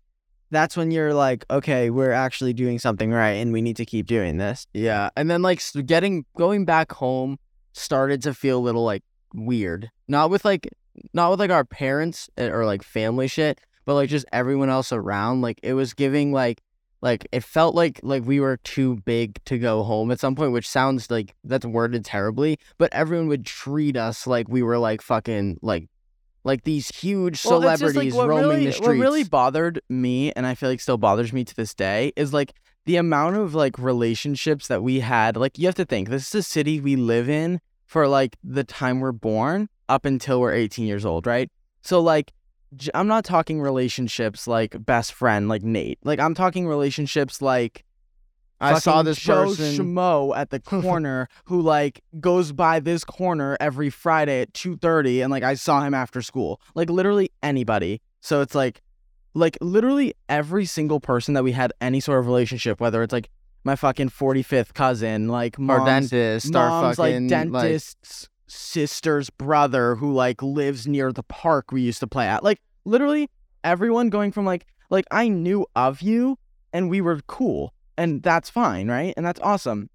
that's when you're like okay we're actually doing something right and we need to keep doing this Yeah, and then like getting going back home started to feel a little like weird. Not with like not with like our parents eh, or like family shit, but like just everyone else around. Like it was giving like like it felt like like we were too big to go home at some point, which sounds like that's worded terribly, but everyone would treat us like we were like fucking like like these huge Well, it's like, celebrities roaming really- the streets. what really bothered me, and I feel like still bothers me to this day, is like the amount of like relationships that we had. Like you have to think, this is a city we live in for like the time we're born up until we're 18 years old, right? So like I'm not talking relationships like best friend like Nate. Like I'm talking relationships like I saw this Joe person- Schmo at the corner who like goes by this corner every Friday at 2:30 and like I saw him after school. Like literally anybody. So it's like like literally every single person that we had any sort of relationship whether it's like my fucking 45th cousin, like Our mom's, our mom's fucking like dentist's sister's brother who like lives near the park we used to play at. Like literally everyone going from like like I knew of you and we were cool and that's fine, right? And that's awesome.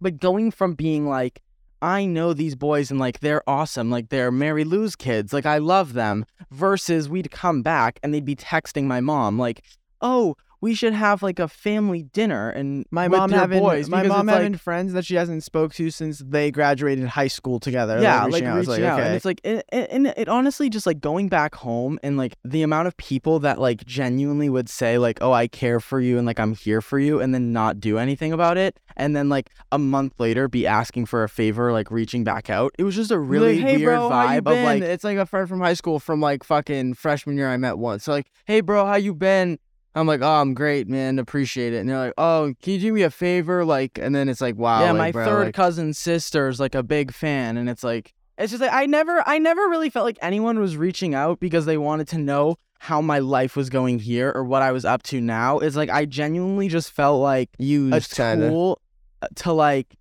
But going from being like I know these boys and like they're awesome, like they're Mary Lou's kids, like I love them, versus we'd come back and they'd be texting my mom like, "Oh, we should have like a family dinner and My with mom having boys my mom it's, like- having friends that she hasn't spoke to since they graduated high school together. yeah, like like reaching out. It's reaching out, okay. and it's like, it, it, and it honestly just like going back home and like the amount of people that like genuinely would say like, "Oh, I care for you" and like I'm here for you, and then not do anything about it, and then like a month later be asking for a favor, like reaching back out. It was just a really like, hey, weird bro, vibe of like, it's like a friend from high school from like fucking freshman year I met once. So like, hey bro, how you been? I'm like, oh, I'm great, man. Appreciate it. And they're like, oh, can you do me a favor? Like, and then it's like, wow, yeah, like, my bro, third like- cousin's is like a big fan, and it's like it's just like I never, I never really felt like anyone was reaching out because they wanted to know how my life was going here or what I was up to now. It's like I genuinely just felt like used kind of. tool to like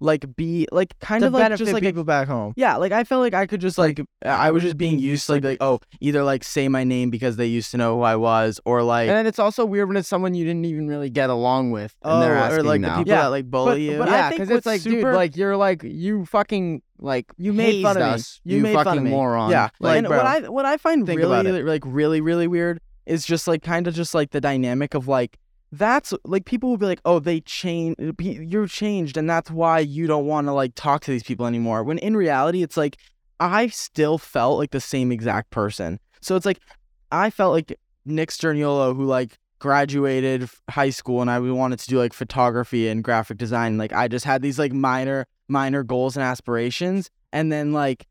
like be like kind of like just like people back home. yeah, like I felt like I could just like I was just being used to like, like oh either like say my name because they used to know who I was or like And then it's also weird when it's someone you didn't even really get along with, and they're oh, asking or like now. the people Yeah, that like bully you. but yeah, because it's like, super- dude, like you're like you fucking like You made fun of me. us, You you, made fun fucking of me. moron. Yeah, like and bro, what I what I find really like really really weird is just like kind of just like the dynamic of like that's like people will be like oh they changed you're changed and that's why you don't want to like talk to these people anymore when in reality it's like I still felt like the same exact person so it's like I felt like Nick Sturniolo who like graduated high school and I wanted to do like photography and graphic design like I just had these like minor minor goals and aspirations and then like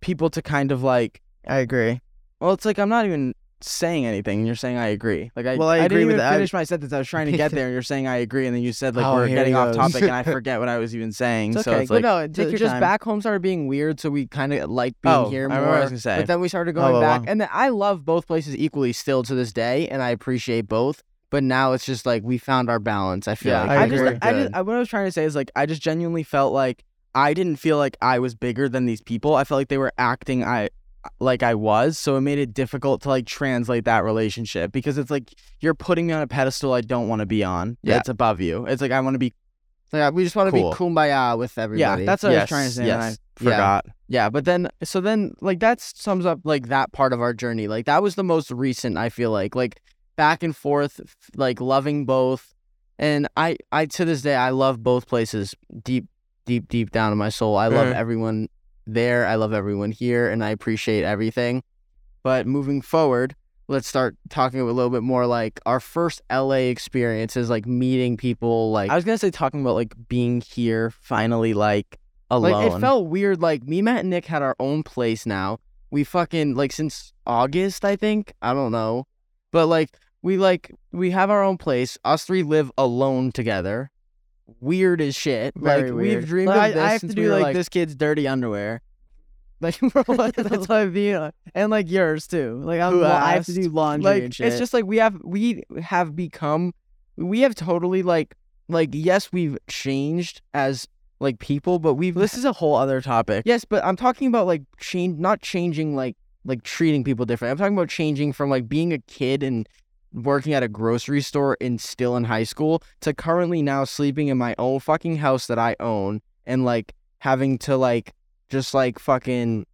people to kind of like I agree. well, it's like I'm not even saying anything. And you're saying I agree. Like I, Well, I I agree didn't with even that. I- finish my sentence. I was trying to get there, and you're saying I agree, and then you said like Oh, we're getting off topic, and I forget what I was even saying. It's So okay. it's But like no, take your just time. back home started being weird, so we kind of like being Oh, here I more. I was gonna say. But then we started Oh, going well, back, and then I love both places equally still to this day, and I appreciate both. But now it's just like we found our balance. I feel yeah, like I I, just. I just, I, what I was trying to say is like I just genuinely felt like I didn't feel like I was bigger than these people. I felt like they were acting I like I was, so it made it difficult to like translate that relationship because it's like you're putting me on a pedestal I don't want to be on. Yeah. That's above you. It's like I want to be. yeah, we just want to Cool. be kumbaya with everybody. Yeah, that's what I was trying to say. and I forgot. Yeah, but then so then like that sums up like that part of our journey. Like that was the most recent. I feel like like back and forth, like loving both, and I I to this day I love both places deep deep deep down in my soul. I love Mhm. everyone there. I love everyone here, and I appreciate everything. But moving forward, let's start talking a little bit more like our first LA experiences, like meeting people, like I was gonna say talking about like being here finally, like alone. like it felt weird. Like me, Matt, and Nick had our own place now. We fucking like since August, I think. I don't know, but like we like we have our own place. Us three live alone together. Weird as shit. Very like weird. we've dreamed Like, of I, this I have since to do we were, like, this kid's dirty underwear. Like, bro, what That's why I mean, and like yours too. Like I'm, well, I have to do laundry like and shit. it's just like we have we have become we have totally like like yes we've changed as like people but we've this is a whole other topic. yes but i'm talking about like change not changing like like treating people different i'm talking about changing from like being a kid and working at a grocery store and still in high school to currently now sleeping in my own fucking house that i own and like having to like just like fucking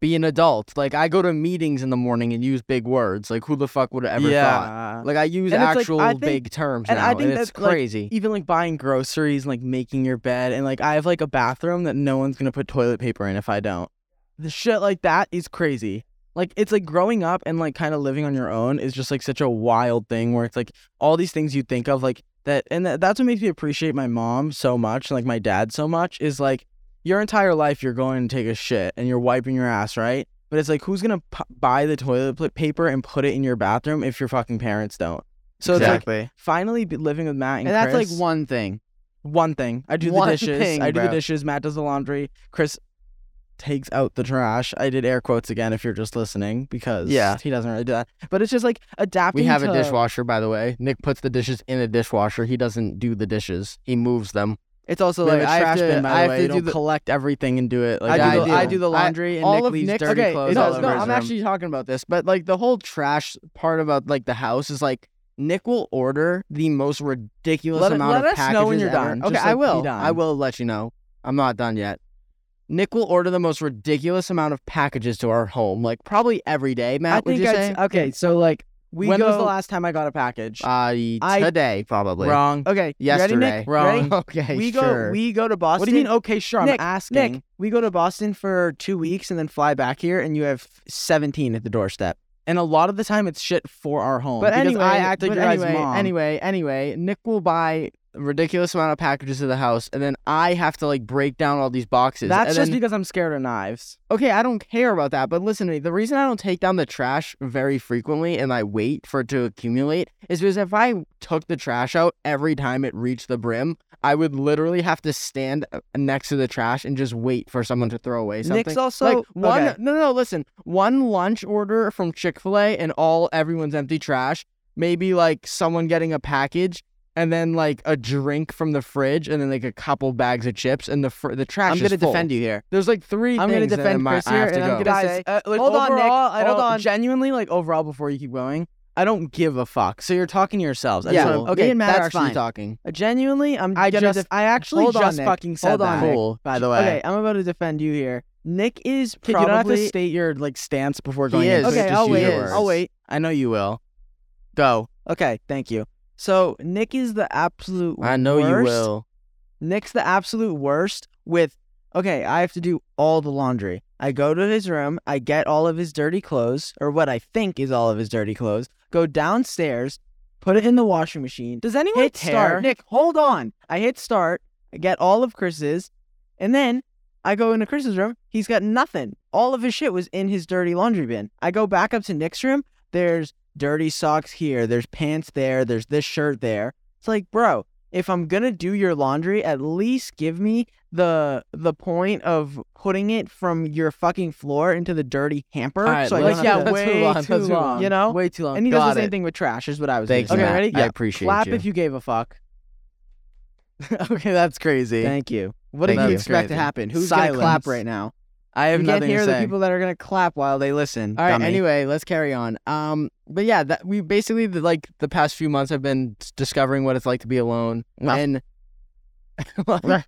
be an adult. Like I go to meetings in the morning and use big words. Like who the fuck would have ever thought? Like I use And it's like, actual I think- big terms and now, I think and it's that's, like, crazy. even like buying groceries, and like making your bed, and like I have like a bathroom that no one's gonna put toilet paper in if I don't. The shit like that is crazy. Like it's like growing up and like kind of living on your own is just like such a wild thing where it's like all these things you think of like that, and that, that's what makes me appreciate my mom so much, and like my dad so much is like your entire life you're going to take a shit and you're wiping your ass, right? But it's like who's gonna p- buy the toilet paper and put it in your bathroom if your fucking parents don't? So it's like exactly. finally be living with Matt and, and that's Chris, like one thing. one thing. I do the dishes. thing, I do the dishes. Matt does the laundry. Chris takes out the trash. I did air quotes again if you're just listening because Yeah. he doesn't really do that. But it's just like adapting. we have to, a dishwasher, by the way. Nick puts the dishes in a dishwasher. He doesn't do the dishes. He moves them. It's also We like a I trash have to, bin, by I the way. You do don't the collect everything and do it. Like I do the do. I do the I- laundry and all Nick of leaves Nick's- dirty okay, clothes it all over no, his I'm room. actually talking about this, but like the whole trash part about like the house is like Nick will order the most ridiculous Let it- amount let of us know when you're ever. done. Okay, Just, I like, will. I will let you know. I'm not done yet. Nick will order the most ridiculous amount of packages to our home, like probably every day. Matt, I would think you say? okay. So like we when go. was the last time I got a package? Uh, I- today probably. Wrong. okay, you ready, Yesterday. Nick? Wrong. Ready? Okay, we sure. go. We go to Boston. What do you mean? Okay, sure. Nick, I'm asking. Nick, we go to Boston for two weeks and then fly back here, and you have 17 at the doorstep. And a lot of the time, it's shit for our home. But because anyway, I act like your anyway, mom. anyway, anyway, Nick will buy ridiculous amount of packages to the house, and then I have to like break down all these boxes. That's and just then- because I'm scared of knives. okay. I don't care about that, but listen to me. The reason I don't take down the trash very frequently and I wait for it to accumulate is because if I took the trash out every time it reached the brim, I would literally have to stand uh, next to the trash and just wait for someone to throw away something. Nick's also like one okay. no no no listen one lunch order from chick-fil-a and all everyone's empty trash maybe like someone getting a package and then like a drink from the fridge, and then like a couple bags of chips, and the fr- the trash. I'm gonna full. defend you here. There's like three. I'm gonna defend my- Chris I here, have to and I'm gonna Guys, say, uh, like, hold on, Nick. I hold don't- on. Genuinely, like overall, before you keep going, I don't give a fuck. So you're talking to yourselves. I Yeah, just wanna- okay, me and Matt are that's actually fine. talking. Uh, Genuinely, I'm I gonna just- def- I actually hold just Nick. fucking said Hold on, that. Nick. Cool. By the way, okay, I'm about to defend you here. Nick is Kid, probably. you don't have to state your like stance before going. is. into okay, just I'll wait. I'll wait. I know you will. Go. Okay, thank you. So Nick is the absolute. I know you worst. will. Nick's the absolute worst with okay, I have to do all the laundry. I go to his room, I get all of his dirty clothes, or what I think is all of his dirty clothes, go downstairs, put it in the washing machine. Does anyone hit care? start? Nick, hold on. I hit start, I get all of Chris's, and then I go into Chris's room. He's got nothing. All of his shit was in his dirty laundry bin. I go back up to Nick's room. There's dirty socks here. There's pants there. There's this shirt there. It's like, bro, if I'm gonna do your laundry, at least give me the the point of putting it from your fucking floor into the dirty hamper. All right, so I let's- yeah, to- way move on, too long. You know, Way too long. and he does the same it. thing with trash. Is what I was. Thanks, gonna. Matt. Okay, ready? I Yeah. appreciate Clap you. if you gave a fuck. okay, that's crazy. Thank you. What Thank do you expect to happen? Who's gonna clap right now? I have you nothing can't hear to the people that are gonna clap while they listen. All right. dummy. Anyway, let's carry on. Um, but yeah, that we basically the, like the past few months have been discovering what it's like to be alone, and okay.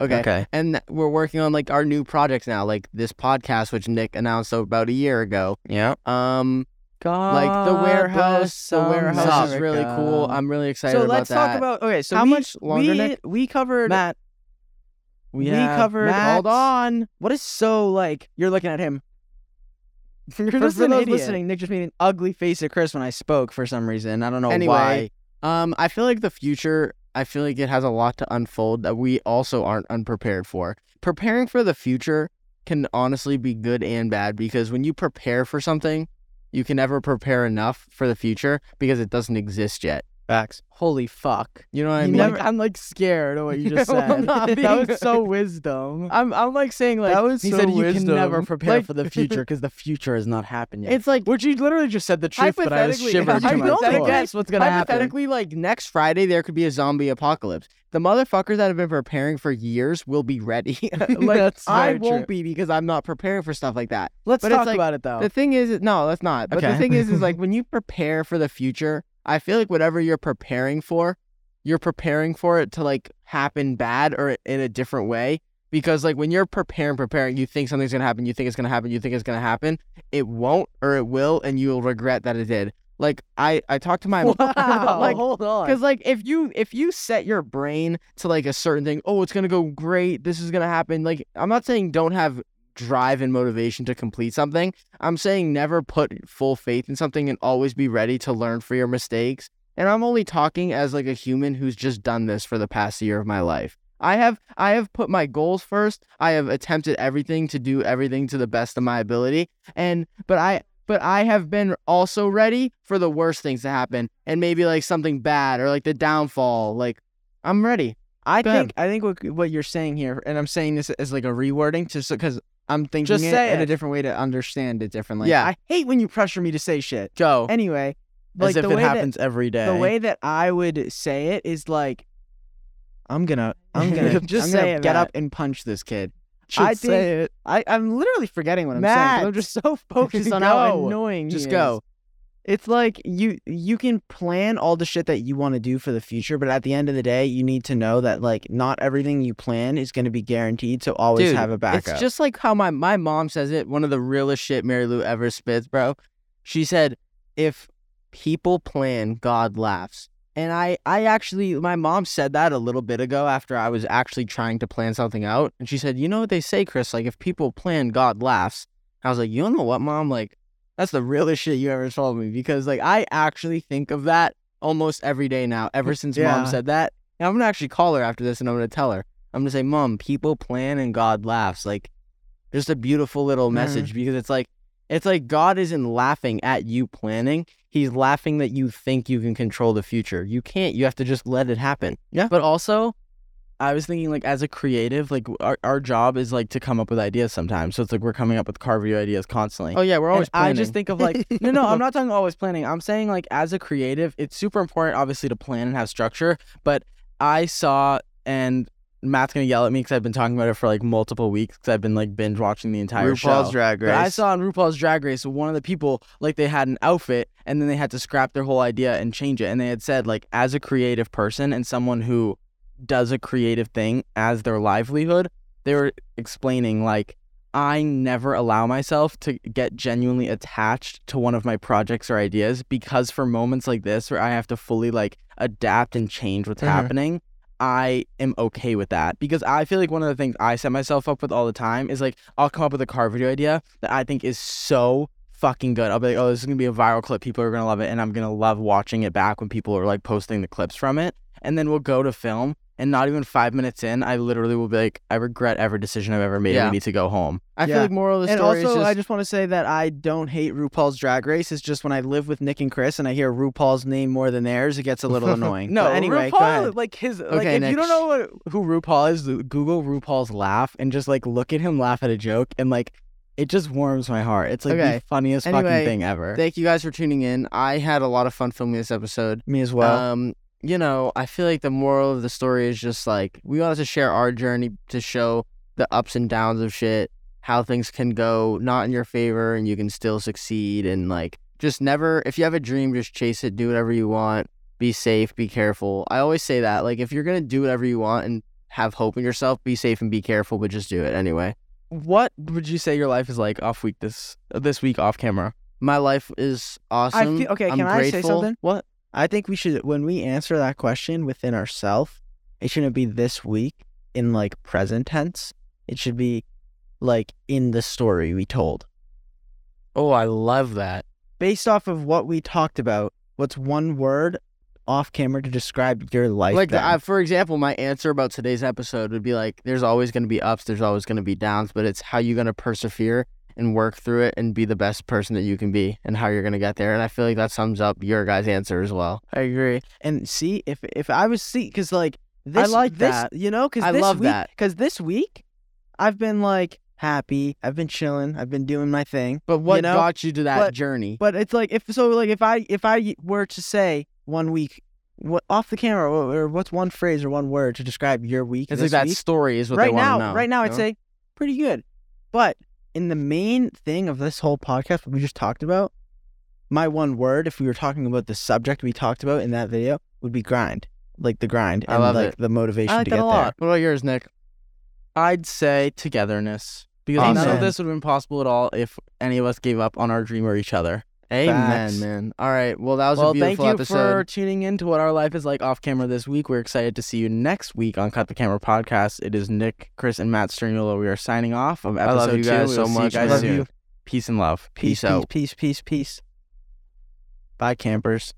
Okay. and we're working on like our new projects now, like this podcast, which Nick announced about a year ago. Yeah. Um, God like the warehouse, the warehouse is really cool. I'm really excited So let's talk about okay. So How we, much longer, we, Nick? We covered Matt. We have- covered. Matt. Hold on. What is so like? You're looking at him. You're For, just for those idiot. listening, Nick just made an ugly face at Chris when I spoke for some reason. I don't know Anyway, why. um, I feel like the future. I feel like it has a lot to unfold that we also aren't unprepared for. Preparing for the future can honestly be good and bad because when you prepare for something, you can never prepare enough for the future because it doesn't exist yet. Facts. Holy fuck. You know what I mean? never- I'm like scared of what you just said. that was so wisdom. I'm I'm like saying like that was he so said you wisdom. can never prepare Like- for the future because the future has not happened yet. It's like Which you literally just said the truth, but I was Hypothetically- shivered to my hypothetically- core. guess what's gonna happen. Hypothetically, like next Friday, there could be a zombie apocalypse. The motherfuckers that have been preparing for years will be ready. like I won't true. be because I'm not preparing for stuff like that. Let's But talk like- about it though. The thing is, no, that's not. But the thing is, is like when you prepare for the future, I feel like whatever you're preparing for, you're preparing for it to like happen bad or in a different way. Because like when you're preparing, preparing, you think something's gonna happen, you think it's gonna happen, you think it's gonna happen. It won't or it will, and you'll regret that it did. Like I, I talked to my wow, like hold on. because like if you if you set your brain to like a certain thing, oh, it's gonna go great, this is gonna happen. Like I'm not saying don't have drive and motivation to complete something. I'm saying never put full faith in something and always be ready to learn for your mistakes. And I'm only talking as like a human who's just done this for the past year of my life. I have I have put my goals first. I have attempted everything to do everything to the best of my ability. And but I but I have been also ready for the worst things to happen and maybe like something bad or like the downfall. Like I'm ready. I Go ahead. think I think what what you're saying here, and I'm saying this as like a rewording, just because I'm thinking Just it say in a different way to understand it differently. Yeah. I hate when you pressure me to say shit. Go. Anyway, As like if the it way happens every day. the way that I would say it is like, I'm gonna I'm gonna Just I'm gonna say it, get Matt. up and punch this kid. Should I say think- it. I I'm literally forgetting what I'm saying. 'cause Matt. I'm just so focused on how Go. annoying. he Just is. go. It's like you you can plan all the shit that you want to do for the future, but at the end of the day, you need to know that like not everything you plan is going to be guaranteed. So always Dude, have a backup. It's just like how my, my mom says it. One of the realest shit Mary Lou ever spits, bro. She said, if people plan, God laughs. And I, I actually, my mom said that a little bit ago after I was actually trying to plan something out. And she said, you know what they say, Chris? Like, if people plan, God laughs. I was like, you don't know what, mom? Like, that's the realest shit you ever told me because, like, I actually think of that almost every day now, ever since Yeah. mom said that. And I'm to actually call her after this and I'm to tell her. I'm to say, Mom, people plan and God laughs. Like, just a beautiful little Mhm. message because it's like, it's like God isn't laughing at you planning. He's laughing that you think you can control the future. You can't. You have to just let it happen. Yeah. But also, I was thinking like as a creative, like our, our job is like to come up with ideas sometimes. So it's like we're coming up with car video ideas constantly. Oh yeah, we're always. I just think of like no, no. I'm not talking always planning. I'm saying like as a creative, it's super important, obviously, to plan and have structure. But I saw, and Matt's gonna yell at me because I've been talking about it for like multiple weeks because I've been like binge watching the entire RuPaul's show. Drag But I saw on RuPaul's Drag Race one of the people like they had an outfit and then they had to scrap their whole idea and change it. And they had said like as a creative person and someone who does a creative thing as their livelihood, they were explaining like I never allow myself to get genuinely attached to one of my projects or ideas because for moments like this where I have to fully like adapt and change what's Mhm. happening, I am okay with that because I feel like one of the things I set myself up with all the time is like I'll come up with a car video idea that I think is so fucking good. I'll be like, oh, this is gonna be a viral clip. People are gonna love it, and I'm gonna love watching it back when people are like posting the clips from it. And then we'll go to film, and not even five minutes in, I literally will be like, I regret every decision I've ever made. and Yeah. We need to go home. I feel like moral of the and story also, is just, I just want to say that I don't hate RuPaul's Drag Race. It's just when I live with Nick and Chris and I hear RuPaul's name more than theirs, it gets a little annoying. No, But anyway, RuPaul, like his, like Okay, if you don't know what, who RuPaul is, Google RuPaul's laugh and just like look at him laugh at a joke, and like it just warms my heart. It's like Okay. the funniest Anyway, fucking thing ever. Thank you guys for tuning in. I had a lot of fun filming this episode. Me as well. um, you know, I feel like the moral of the story is just like we wanted to share our journey to show the ups and downs of shit, how things can go not in your favor and you can still succeed and like just never if you have a dream, just chase it, do whatever you want, be safe, be careful. I always say that. Like if you're gonna do whatever you want and have hope in yourself, be safe and be careful, but just do it anyway. what would you say your life is like off week this this week off camera? My life is I awesome. feel, okay, I'm can I say something? What? I think we should, when we answer that question within ourselves, it shouldn't be this week in like present tense. It should be like in the story we told. Oh, I love that. Based off of what we talked about, what's one word off camera to describe your life? like for example my answer about today's episode would be like there's always going to be ups there's always going to be downs but it's how you're going to persevere and work through it and be the best person that you can be and how you're going to get there and i feel like that sums up your guys answer as well I agree. And see, if if I was see, because like this, like this, that. You know, because I this love week, that. Because this week, I've been like happy. I've been chilling. I've been doing my thing. but what know, got you to that but- journey But it's like if so, like if I if I were to say one week, what off the camera, or, what's one phrase or one word to describe your week? it's like that week? story is what they right want now, to know right now, you I'd know? say pretty good. But in the main thing of this whole podcast, we just talked about, my one word, if we were talking about the subject we talked about in that video, would be grind, like the grind, I and love like it. the motivation I like to that get a there. lot. what about yours nick I'd say togetherness because none of this would have been possible at all if any of us gave up on our dream or each other. Amen Facts. man all right well that was well, a thank you episode for tuning in to what our life is like off camera this week. We're excited to see you next week on Cut the Camera podcast. It is Nick, Chris, and Matt Sturniolo. We are signing off of I love you two. guys We so see much, You guys soon. You. Peace and love. Peace, Peace out. peace, peace, peace, peace. Bye, campers.